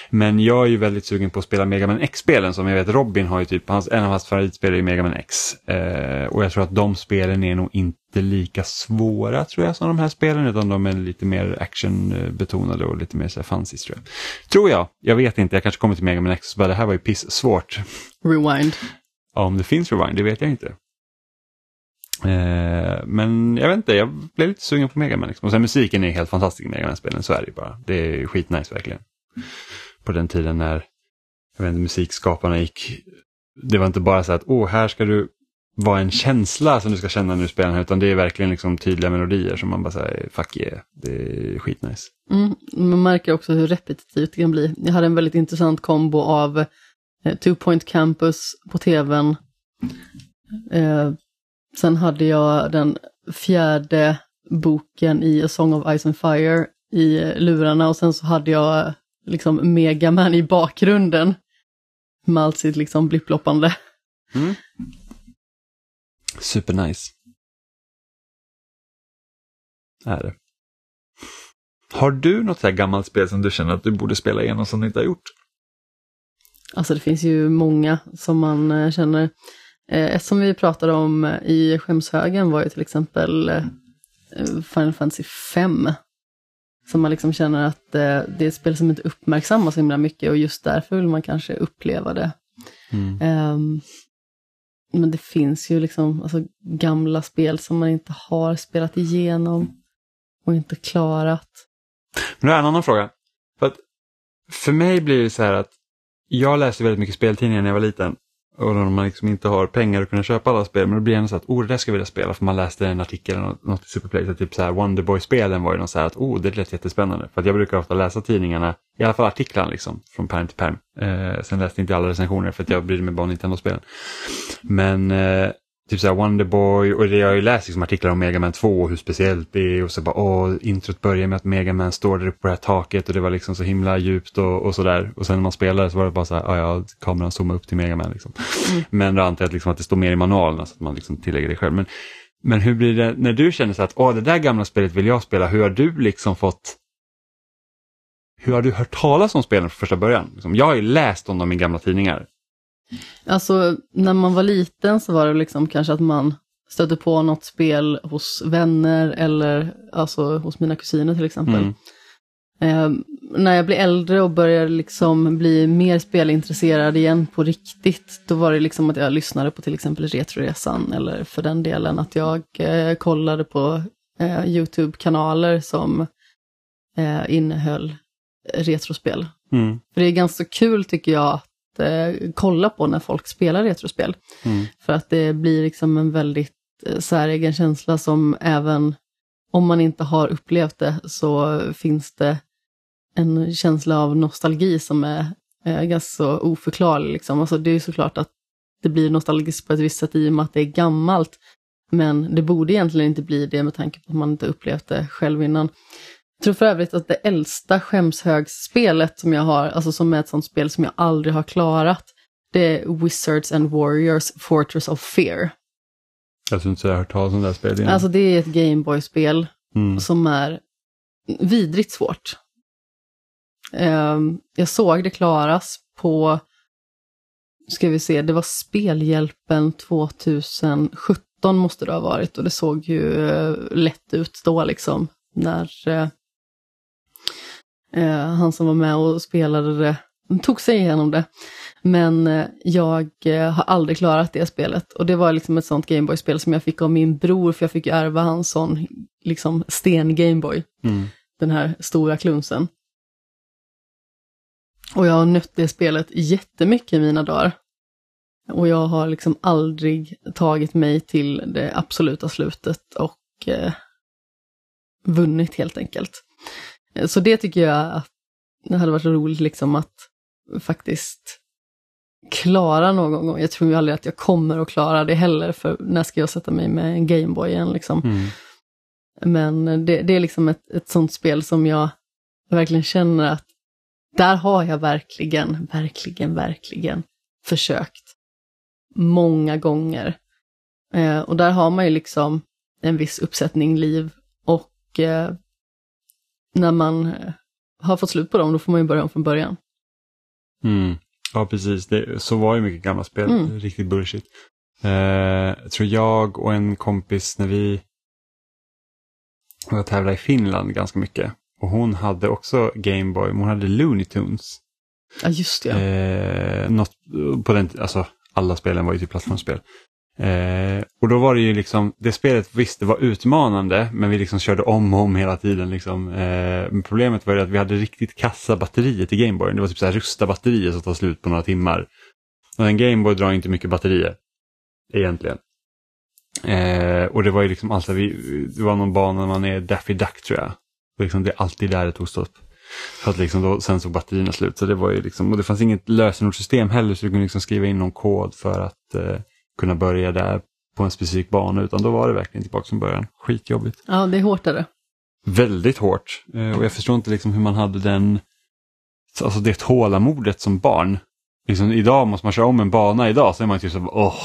Men jag är ju väldigt sugen på att spela Mega Man X-spelen som jag vet Robin har ju typ, hans, en av hans favoritspel är Mega Man X. Eh, och jag tror att de spelen är nog inte lika svåra tror jag som de här spelen utan de är lite mer actionbetonade och lite mer så här fancy tror jag. Tror jag, jag vet inte, jag kanske kommer till Mega Man X och bara det här var ju piss svårt. Rewind. Ja, om det finns rewind, det vet jag inte. Eh, men jag vet inte, jag blev lite sugen på Mega Man. Liksom. Och sen musiken är helt fantastisk i Mega Man-spelen, så är det ju bara. Det är skitnice verkligen. På den tiden när jag vet inte, musikskaparna gick, det var inte bara så att åh, här ska du vara en känsla som du ska känna när du spelar den här, utan det är verkligen liksom tydliga melodier som man bara säger, fuck yeah, det är skitnice. Mm, man märker också hur repetitivt det kan bli. Jag hade en väldigt intressant kombo av eh, Two Point Campus på tvn. Eh, Sen hade jag den fjärde boken i A Song of Ice and Fire i lurarna och sen så hade jag liksom Megaman i bakgrunden. Med allt sitt liksom blipploppande. Mm. Supernice. Är det. Har du något så här gammalt spel som du känner att du borde spela igenom som du inte har gjort? Alltså det finns ju många som man eh, känner. Eh, ett som vi pratade om eh, i skämshögen var ju till exempel Final Fantasy 5. Som man liksom känner att det är ett spel som inte uppmärksammas så himla mycket och just därför vill man kanske uppleva det. Mm. Um, men det finns ju liksom alltså, gamla spel som man inte har spelat igenom och inte klarat. Men det är en annan fråga. För, att, för mig blir det så här att jag läste väldigt mycket speltidningar när jag var liten. Och när man liksom inte har pengar att kunna köpa alla spel, men då blir det ändå så att oh, det där ska jag vilja spela, för man läste en artikel eller något, i Superplay, så typ så här Wonderboy-spelen var ju något så här att oh, det lät jättespännande. För att jag brukar ofta läsa tidningarna, i alla fall artiklarna liksom, från perm till perm. Eh, sen läste inte jag alla recensioner för att jag brydde mig bara om Nintendo-spelen. Men eh, typ såhär Wonderboy och det jag har ju läst liksom artiklar om Mega Man 2 och hur speciellt det är och så bara åh, introt börjar med att Mega Man står där uppe på det här taket och det var liksom så himla djupt och, och sådär. Och sen när man spelade så var det bara så här, ja, ja kameran zoomar upp till Mega Man liksom. Mm. Men då antar jag att, liksom, att det står mer i manualen så att man liksom tillägger det själv. Men, men hur blir det när du känner så att åh, det där gamla spelet vill jag spela, hur har du liksom fått hur har du hört talas om spelen från första början? Liksom, jag har ju läst om dem i gamla tidningar. Alltså när man var liten så var det liksom kanske att man stötte på något spel hos vänner eller alltså hos mina kusiner till exempel. Mm. Eh, när jag blev äldre och började liksom bli mer spelintresserad igen på riktigt, då var det liksom att jag lyssnade på till exempel Retroresan eller för den delen att jag eh, kollade på eh, YouTube-kanaler som eh, innehöll retrospel. Mm. För det är ganska kul tycker jag eh, kolla på när folk spelar retrospel. Mm. För att det blir liksom en väldigt eh, säregen känsla som även om man inte har upplevt det så finns det en känsla av nostalgi som är eh, ganska så oförklarlig. Liksom. Alltså, det är såklart att det blir nostalgiskt på ett visst sätt i och med att det är gammalt. Men det borde egentligen inte bli det med tanke på att man inte upplevt det själv innan. Jag tror för övrigt att det äldsta skämshögsspelet som jag har, alltså som är ett sånt spel som jag aldrig har klarat, det är Wizards and Warriors Fortress of Fear. Jag tror inte jag har hört talas om det här spelet innan. Alltså det är ett Gameboy-spel mm. som är vidrigt svårt. Um, jag såg det klaras på, ska vi se, det var Spelhjälpen 2017 måste det ha varit och det såg ju uh, lätt ut då liksom när uh, Eh, han som var med och spelade det tog sig igenom det. Men eh, jag eh, har aldrig klarat det spelet. Och det var liksom ett sånt Gameboy-spel som jag fick av min bror, för jag fick ju ärva hans sån liksom sten-Gameboy. Mm. Den här stora klunsen. Och jag har nött det spelet jättemycket i mina dagar. Och jag har liksom aldrig tagit mig till det absoluta slutet och eh, vunnit helt enkelt. Så det tycker jag att det hade varit roligt liksom att faktiskt klara någon gång. Jag tror ju aldrig att jag kommer att klara det heller, för när ska jag sätta mig med en Gameboy igen liksom. Mm. Men det, det, är liksom ett, ett sånt spel som jag verkligen känner att där har jag verkligen, verkligen, verkligen försökt. Många gånger. Eh, och där har man ju liksom en viss uppsättning liv och eh, när man eh, har fått slut på dem, då får man ju börja om från början. Mm. Ja, precis. Det, så var ju mycket gamla spel. Mm. Riktigt bullshit. Eh, jag tror jag och en kompis när vi var tävlade i Finland ganska mycket. Och hon hade också Gameboy, men hon hade Looney Tunes. Ja, just det. Eh, något, på den, alltså, alla spelen var ju typ plattformsspel. Eh, och då var det ju liksom, det spelet visst det var utmanande men vi liksom körde om och om hela tiden. Liksom. Eh, men problemet var ju att vi hade riktigt kassa batterier till Gameboy. Det var typ så här rusta batterier som tar slut på några timmar. Och en Gameboy drar inte mycket batterier. Egentligen. Eh, och det var ju liksom alltså, vi, det var någon bana när man är Daffy Duck tror jag. Och liksom det är alltid där det tog stopp. För att liksom då, sen såg batterierna slut. Så det var ju liksom, och det fanns inget lösenordssystem heller så du kunde liksom skriva in någon kod för att eh, kunna börja där på en specifik bana utan då var det verkligen tillbaka från början. Skitjobbigt. Ja, det är hårt är det. Väldigt hårt. Eh, och jag förstår inte liksom hur man hade den, alltså det tålamodet som barn. Liksom, idag måste man köra om en bana idag så är man typ så åh,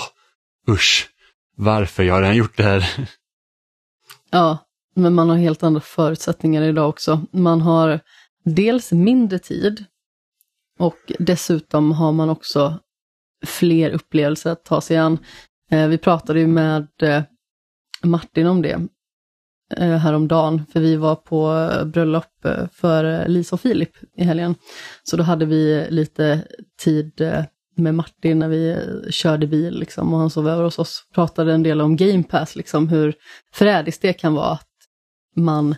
usch, varför jag har redan gjort det här. Ja, men man har helt andra förutsättningar idag också. Man har dels mindre tid och dessutom har man också fler upplevelser att ta sig an. Eh, vi pratade ju med eh, Martin om det eh, häromdagen, för vi var på bröllop för Lisa och Filip i helgen. Så då hade vi lite tid med Martin när vi körde bil liksom, och han sov över hos oss. Pratade en del om Game Pass, liksom, hur förrädiskt det kan vara att man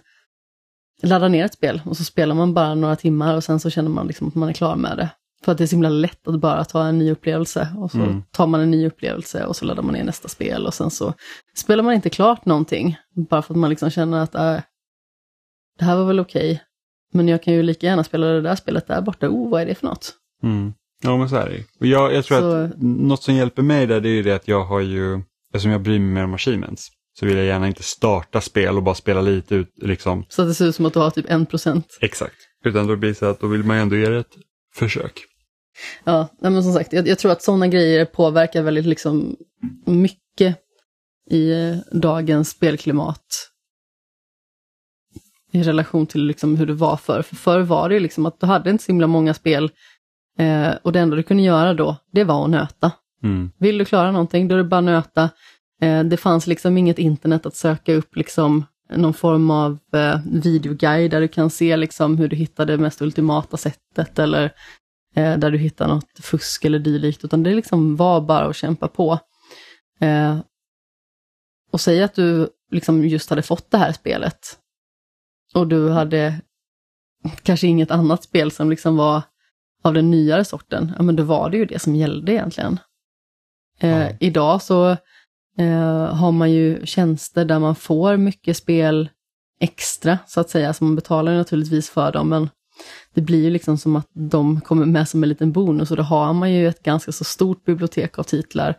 laddar ner ett spel och så spelar man bara några timmar och sen så känner man liksom att man är klar med det. För att det är så himla lätt att bara ta en ny upplevelse och så mm. tar man en ny upplevelse och så laddar man ner nästa spel och sen så spelar man inte klart någonting. Bara för att man liksom känner att äh, det här var väl okej. Okay, men jag kan ju lika gärna spela det där spelet där borta. Oh, vad är det för något? Mm. Ja, men så är det och jag, jag tror så... att något som hjälper mig där det är det att jag har ju, eftersom jag bryr mig mer om achievements, så vill jag gärna inte starta spel och bara spela lite ut liksom. Så att det ser ut som att du har typ en procent. Exakt. Utan då blir det så att då vill man ändå göra ett försök. Ja, men som sagt, jag, jag tror att sådana grejer påverkar väldigt liksom mycket i eh, dagens spelklimat. I relation till liksom hur det var förr. För förr var det liksom att du hade inte så himla många spel eh, och det enda du kunde göra då, det var att nöta. Mm. Vill du klara någonting, då är det bara att nöta. Eh, det fanns liksom inget internet att söka upp liksom någon form av eh, videoguide där du kan se liksom hur du hittar det mest ultimata sättet eller eh, där du hittar något fusk eller dylikt, utan det liksom var bara att kämpa på. Eh, och säg att du liksom just hade fått det här spelet och du hade kanske inget annat spel som liksom var av den nyare sorten, ja men då var det ju det som gällde egentligen. Eh, mm. Idag så eh, har man ju tjänster där man får mycket spel extra, så att säga, så man betalar naturligtvis för dem, men det blir ju liksom som att de kommer med som en liten bonus och då har man ju ett ganska så stort bibliotek av titlar,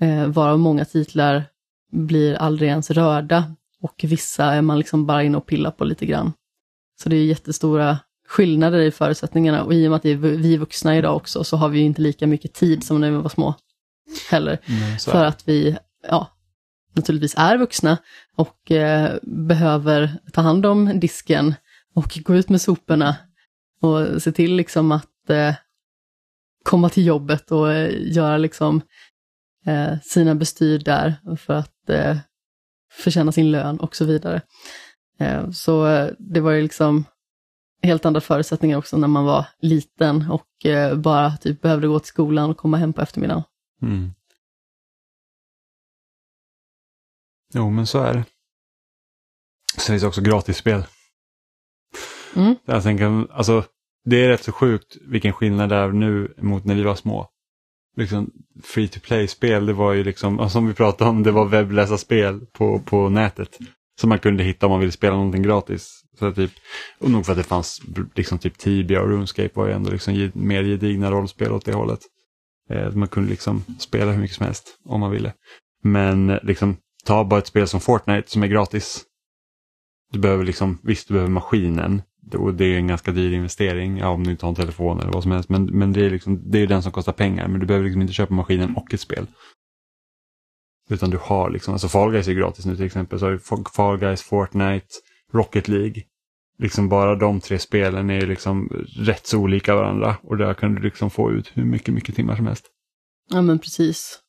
eh, varav många titlar blir aldrig ens rörda och vissa är man liksom bara inne och pillar på lite grann. Så det är jättestora skillnader i förutsättningarna och i och med att det är vi vuxna idag också så har vi inte lika mycket tid som när vi var små heller. Mm, för att vi, ja, naturligtvis är vuxna och eh, behöver ta hand om disken och gå ut med soporna och se till liksom att eh, komma till jobbet och eh, göra liksom eh, sina bestyr där för att eh, förtjäna sin lön och så vidare. Eh, så eh, det var ju liksom helt andra förutsättningar också när man var liten och eh, bara typ behövde gå till skolan och komma hem på eftermiddagen. Mm. Jo, men så är det. Sen finns det också gratisspel. Mm. Jag tänker, alltså, det är rätt så sjukt vilken skillnad det är nu mot när vi var små. Liksom, free to play-spel, det var ju liksom, alltså, som vi pratade om, det var webbläsa spel på, på nätet. Som man kunde hitta om man ville spela någonting gratis. Så typ, och nog för att det fanns liksom typ Tibia och RuneScape var ju ändå liksom mer gedigna rollspel åt det hållet. Eh, man kunde liksom spela hur mycket som helst om man ville. Men eh, liksom, ta bara ett spel som Fortnite som är gratis. Du behöver liksom, visst du behöver maskinen, och det är en ganska dyr investering, ja, om du inte har en telefon eller vad som helst. Men, men det är liksom, det är den som kostar pengar, men du behöver liksom inte köpa maskinen och ett spel. Utan du har liksom, alltså Fall Guys är gratis nu till exempel, så har du Fall Guys, Fortnite, Rocket League. Liksom bara de tre spelen är liksom rätt så olika varandra och där kan du liksom få ut hur mycket, mycket timmar som helst. Ja men precis.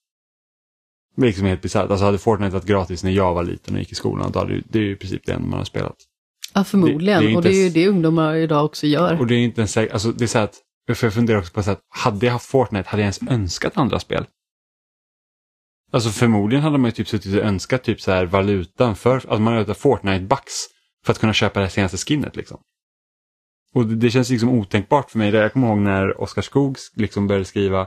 Det är liksom helt bisarrt. Alltså hade Fortnite varit gratis när jag var liten och gick i skolan, då hade det är ju i princip det enda man har spelat. Ja, förmodligen. Det, det och det är ju det ungdomar idag också gör. Och det är inte en alltså det är så att, för jag funderar också på så att, hade jag haft Fortnite, hade jag ens önskat andra spel? Alltså förmodligen hade man ju typ suttit och önskat typ så här valutan för, alltså man hade Fortnite-bucks för att kunna köpa det senaste skinnet liksom. Och det, det känns liksom otänkbart för mig. Jag kommer ihåg när Oskar Skogs liksom började skriva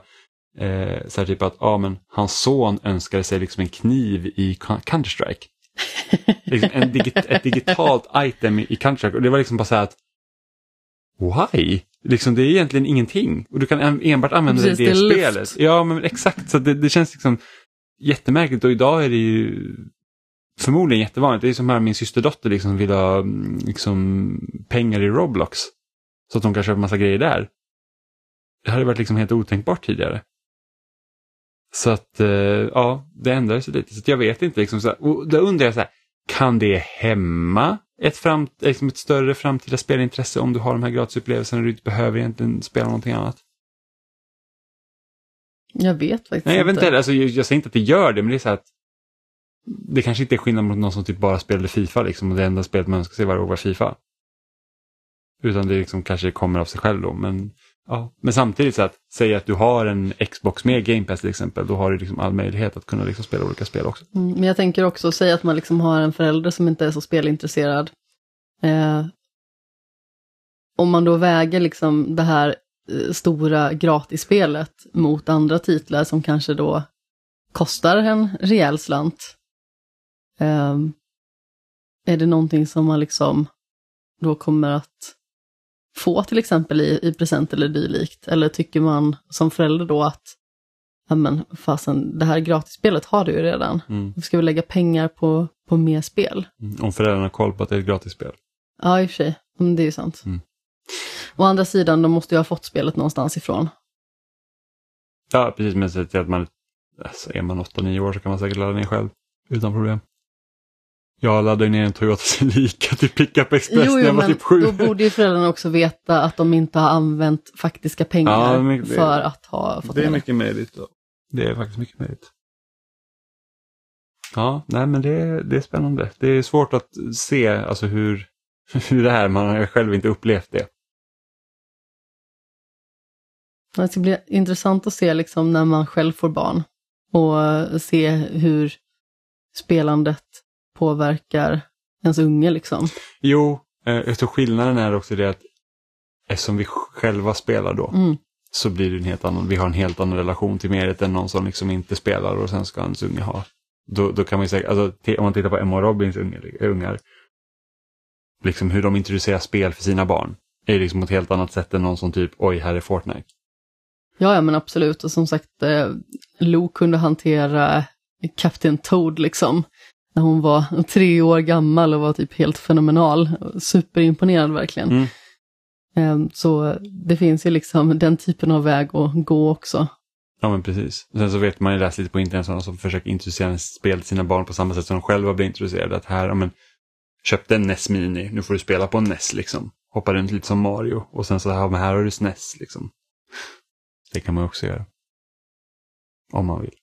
eh, så här typ att ah, men hans son önskade sig liksom en kniv i Counter-Strike liksom en digit ett digitalt item i Counter-Strike och det var liksom bara så här att Why? Liksom det är egentligen ingenting och du kan enbart använda Precis, det i det, det spelet. Ja men exakt, så det, det känns liksom jättemärkligt och idag är det ju förmodligen jättevanligt. Det är som här min systerdotter liksom vill ha mm, liksom, pengar i Roblox. Så att hon kan köpa massa grejer där. Det hade varit liksom helt otänkbart tidigare. Så att, eh, ja, det ändrades lite. Så jag vet inte, liksom, så här, och då undrar jag så här, kan det hämma ett, fram, liksom ett större framtida spelintresse om du har de här gratisupplevelserna och du inte behöver egentligen spela någonting annat? Jag vet faktiskt Nej, jag vet inte. inte, alltså, jag, jag säger inte att det gör det, men det är så här att det kanske inte är skillnad mot någon som typ bara spelade Fifa liksom, och det enda spelet man önskar sig varje år var Fifa. Utan det liksom kanske kommer av sig själv då, men, ja. men samtidigt så att säga att du har en Xbox med Game Pass till exempel, då har du liksom all möjlighet att kunna liksom spela olika spel också. Mm, Men jag tänker också säga att man liksom har en förälder som inte är så spelintresserad. Eh, om man då väger liksom det här eh, stora gratisspelet mot andra titlar som kanske då kostar en rejäl slant. Eh, är det någonting som man liksom då kommer att få till exempel i, i present eller dylikt? Eller tycker man som förälder då att ja men fasen, det här gratisspelet har du ju redan. Mm. Ska vi lägga pengar på, på mer spel? Mm. Om föräldrarna har koll på att det är ett gratisspel. Ja, i och för sig. Men det är ju sant. Mm. Å andra sidan, de måste ju ha fått spelet någonstans ifrån. Ja, precis, men så att man, alltså, är man 8-9 år så kan man säkert ladda ner själv utan problem. Jag laddade ner en Toyota Celica till Pickup Express Jo, när jo, jag var typ sju. då borde ju föräldrarna också veta att de inte har använt faktiska pengar Ja, men det- för att ha fått Det är mycket möjligt. Då. Det är faktiskt mycket möjligt. Ja, nej men det, är- det är spännande. Det är svårt att se alltså hur, hur det här, man har själv inte upplevt det. Det ska bli intressant att se liksom när man själv får barn och se hur spelandet påverkar ens unge liksom. Jo, eh, jag tror skillnaden är också det att eftersom vi själva spelar då Mm. så blir det en helt annan, vi har en helt annan relation till mediet än någon som liksom inte spelar och sen ska hans unge ha. Då, då kan man ju säga, alltså, om man tittar på Emma och Robins ungar, ungar, liksom hur de introducerar spel för sina barn, är liksom på ett helt annat sätt än någon som typ, oj, här är Fortnite. Ja, ja, men absolut. Och som sagt, eh, Lo kunde hantera Captain Toad liksom. När hon var tre år gammal och var typ helt fenomenal. Superimponerad verkligen. Mm. Eh, så det finns ju liksom den typen av väg att gå också. Ja men precis. Sen så vet man ju läst lite på internet sådana som försöker introducera spel till sina barn på samma sätt som de själva blir introducerade. Att här, ja men, köpte en NES Mini, nu får du spela på en NES liksom. Hoppa runt lite som Mario och sen så här, men här har du SNES liksom. Det kan man också göra. Om man vill.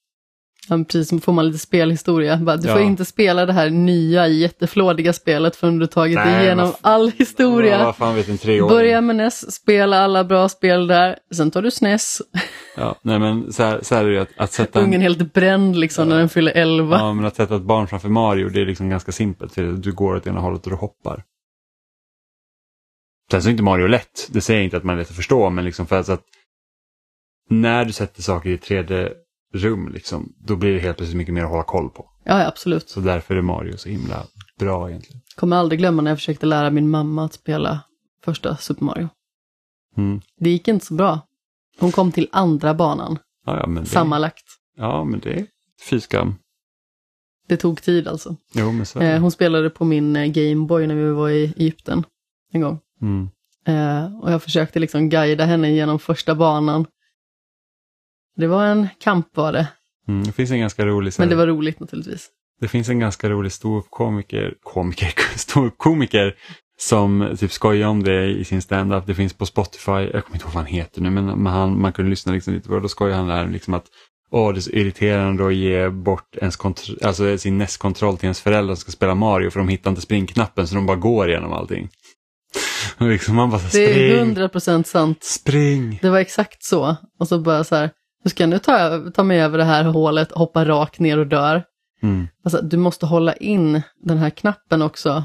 Ja, men precis, så får man lite spelhistoria. Bara, du får Ja. inte spela det här nya jätteflådiga spelet förrän du tagit Nej, igenom f- all historia. Ja, fan vet en treåring. Börja med NES, spela alla bra spel där, sen tar du SNES. Ja, nej men så här, så här är det att, att sätta en, Ungen helt bränd liksom när den fyller 11. ja, men att sätta ett barn framför Mario det är liksom ganska simpelt. För du går åt ena hållet och du hoppar. Sen så är inte Mario lätt. Det säger jag inte att man är lätt att förstå men liksom för att, att när du sätter saker i 3D-rum liksom, då blir det helt plötsligt mycket mer att hålla koll på. Ja, absolut. Så därför är Mario så himla bra egentligen. Kommer aldrig glömma när jag försökte lära min mamma att spela första Super Mario. Mm. Det gick inte så bra. Hon kom till andra banan, Ja, ja, men det, sammanlagt. Ja, men det är fy skam. Det tog tid alltså. Jo, men så Eh, hon spelade på min eh, Gameboy när vi var i Egypten en gång. Mm. Eh, och jag försökte liksom guida henne genom första banan. Det var en kamp var det, Mm. Det finns en ganska rolig här- men det var roligt naturligtvis. Det finns en ganska rolig ståuppkomiker, komiker, ståuppkomiker som typ skojar om det i sin stand-up. Det finns på Spotify, jag kommer inte ihåg vad han heter nu, men han, man kunde lyssna liksom lite på det. Då skojar han där liksom att Åh, det är så irriterande att ge bort ens alltså sin NES-kontroll till ens föräldrar som ska spela Mario för de hittar inte springknappen så de bara går igenom allting. Liksom man bara så här, Det är hundra procent sant. spring. Det var exakt så. Och så bara så här, hur ska jag nu ta, ta mig över det här hålet, hoppa rakt ner och dör? Mm. Alltså, du måste hålla in den här knappen också.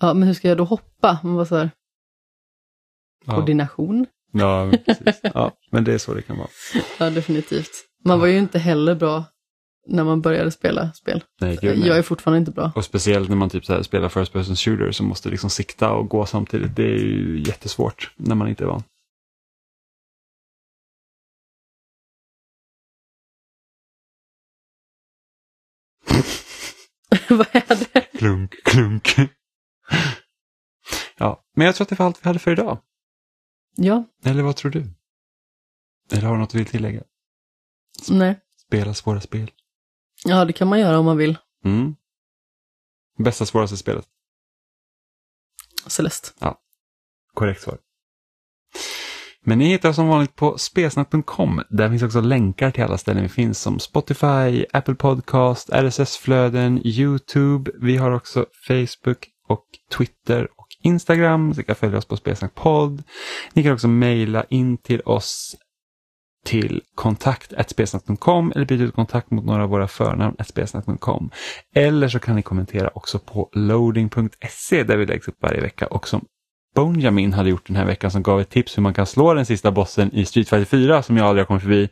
Ja, men hur ska jag då hoppa? Man bara så här, Ja. koordination? Ja, precis. ja, men det är så det kan vara. Ja, definitivt. Man var ju inte heller bra när man började spela spel. Nej, gud, nej. Jag är fortfarande inte bra. Och speciellt när man typ så spelar first person shooter så måste liksom sikta och gå samtidigt. Det är ju jättesvårt när man inte är van. Vad är det? Klunk, klunk. Ja, men jag tror att det var allt vi hade för idag. Ja, Eller vad tror du? Eller har du något du vill tillägga? nej. Spela svåra spel. Ja, det kan man göra om man vill. Mm. Bästa svåraste spelet? Celeste. Korrekt svar. Men ni hittar som vanligt på spesnack.com. Där finns också länkar till alla ställen vi finns som Spotify, Apple Podcast, RSS-flöden, YouTube. Vi har också Facebook och Twitter och Instagram. Så ni kan följa oss på Spesnackpodd. Ni kan också mejla in till oss till kontakt spesnack.com eller byta ut kontakt mot några av våra förnamn spesnack.com. Eller så kan ni kommentera också på loading.se där vi läggs upp varje vecka och som Bonjamin hade gjort den här veckan som gav ett tips hur man kan slå den sista bossen i Street Fighter 4 som jag aldrig har kommit förbi.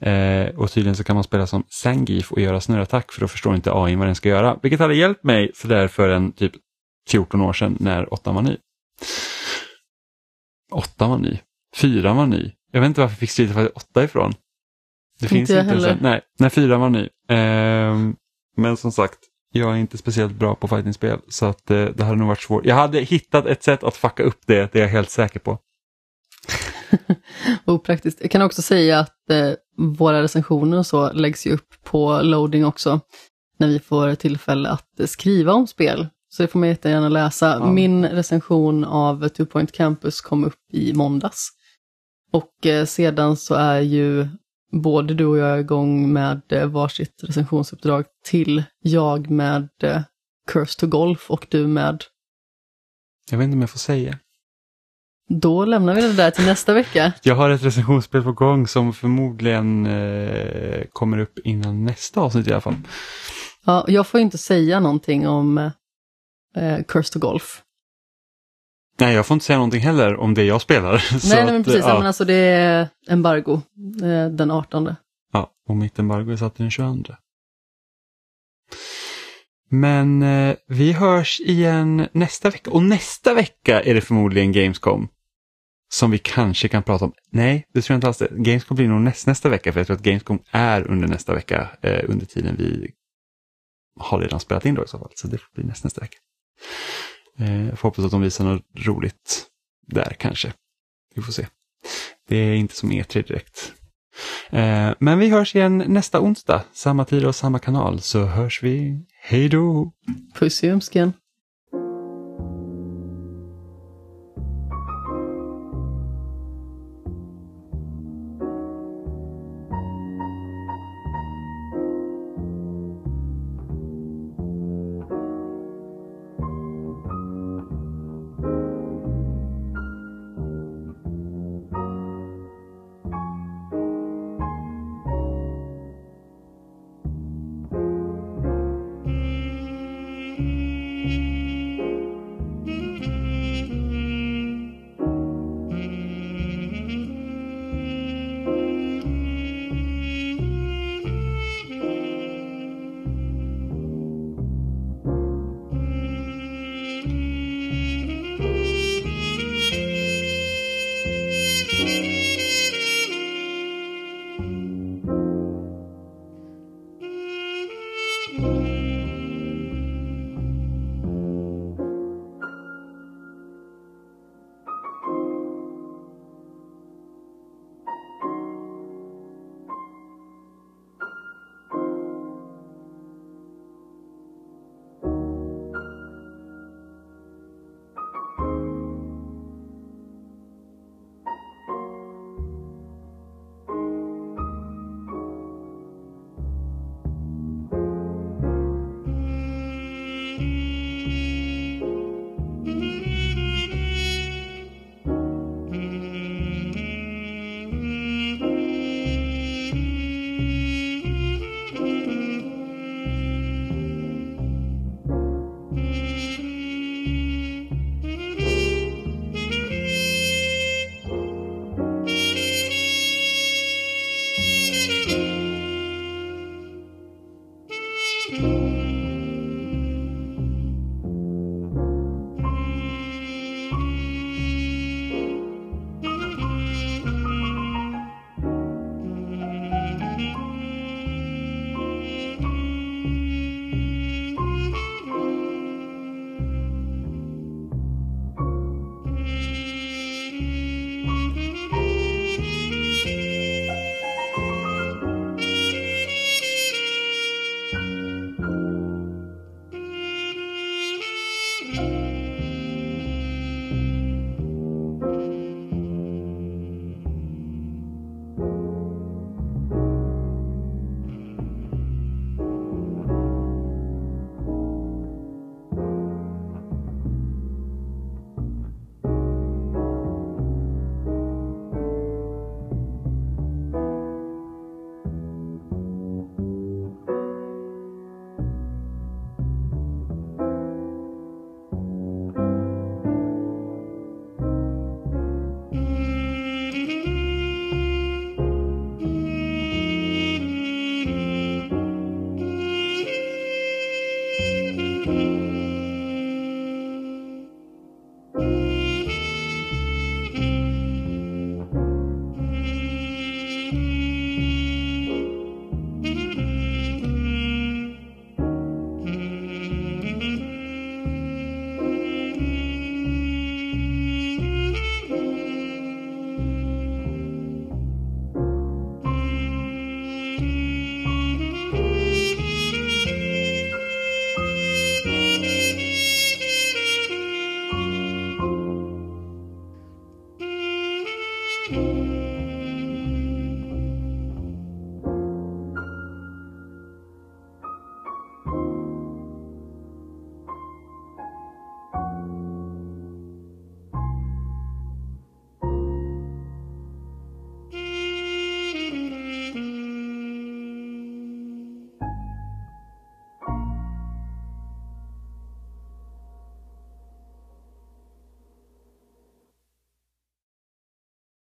Eh, och tydligen så kan man spela som Zangief och göra snurrattack för då förstår inte AI vad den ska göra. Vilket hade hjälpt mig sådär för en typ 14 år sedan när 8 var ny. 8 var ny, 4 var ny. Jag vet inte varför jag fick Street Fighter 8 ifrån. Det Inte finns inte ens heller. en- Nej, när 4 var ny. Ehm, men som sagt, jag är inte speciellt bra på fightingspel så att eh, det hade nog varit svårt. Jag hade hittat ett sätt att fucka upp det, det är jag helt säker på. Opraktiskt. Jag kan också säga att eh, våra recensioner och så läggs ju upp på loading också. När vi får tillfälle att eh, skriva om spel. Så det får man jättegärna läsa. Ja. Min recension av Two Point Campus kom upp i måndags. Och eh, sedan så är ju både du och jag igång med eh, varsitt recensionsuppdrag till jag med eh, Curse to Golf och du med Jag vet inte om jag får säga. då lämnar vi det där till nästa vecka. Jag har ett recensionsspel på gång som förmodligen eh, kommer upp innan nästa avsnitt i alla fall. Ja, jag får inte säga någonting om eh, Curse to Golf. Nej, jag får inte säga någonting heller om det jag spelar. Nej, nej, men att, precis. Ja, Men alltså det är embargo eh, den 18. ja, och mitt embargo är satt den 22. Men eh, vi hörs igen nästa vecka. Och nästa vecka är det förmodligen Gamescom. Som vi kanske kan prata om. Nej, det tror jag inte alls det. Gamescom blir nog näst, nästa vecka. För jag tror att Gamescom är under nästa vecka. Eh, under tiden vi har redan spelat in då i så fall. Så det får bli näst, nästa vecka. Eh, jag får hoppas att de visar något roligt där kanske. Vi får se. Det är inte som E3 direkt. Eh, men vi hörs igen nästa onsdag. Samma tid och samma kanal. Så hörs vi. Hej då! Puss i ömsken.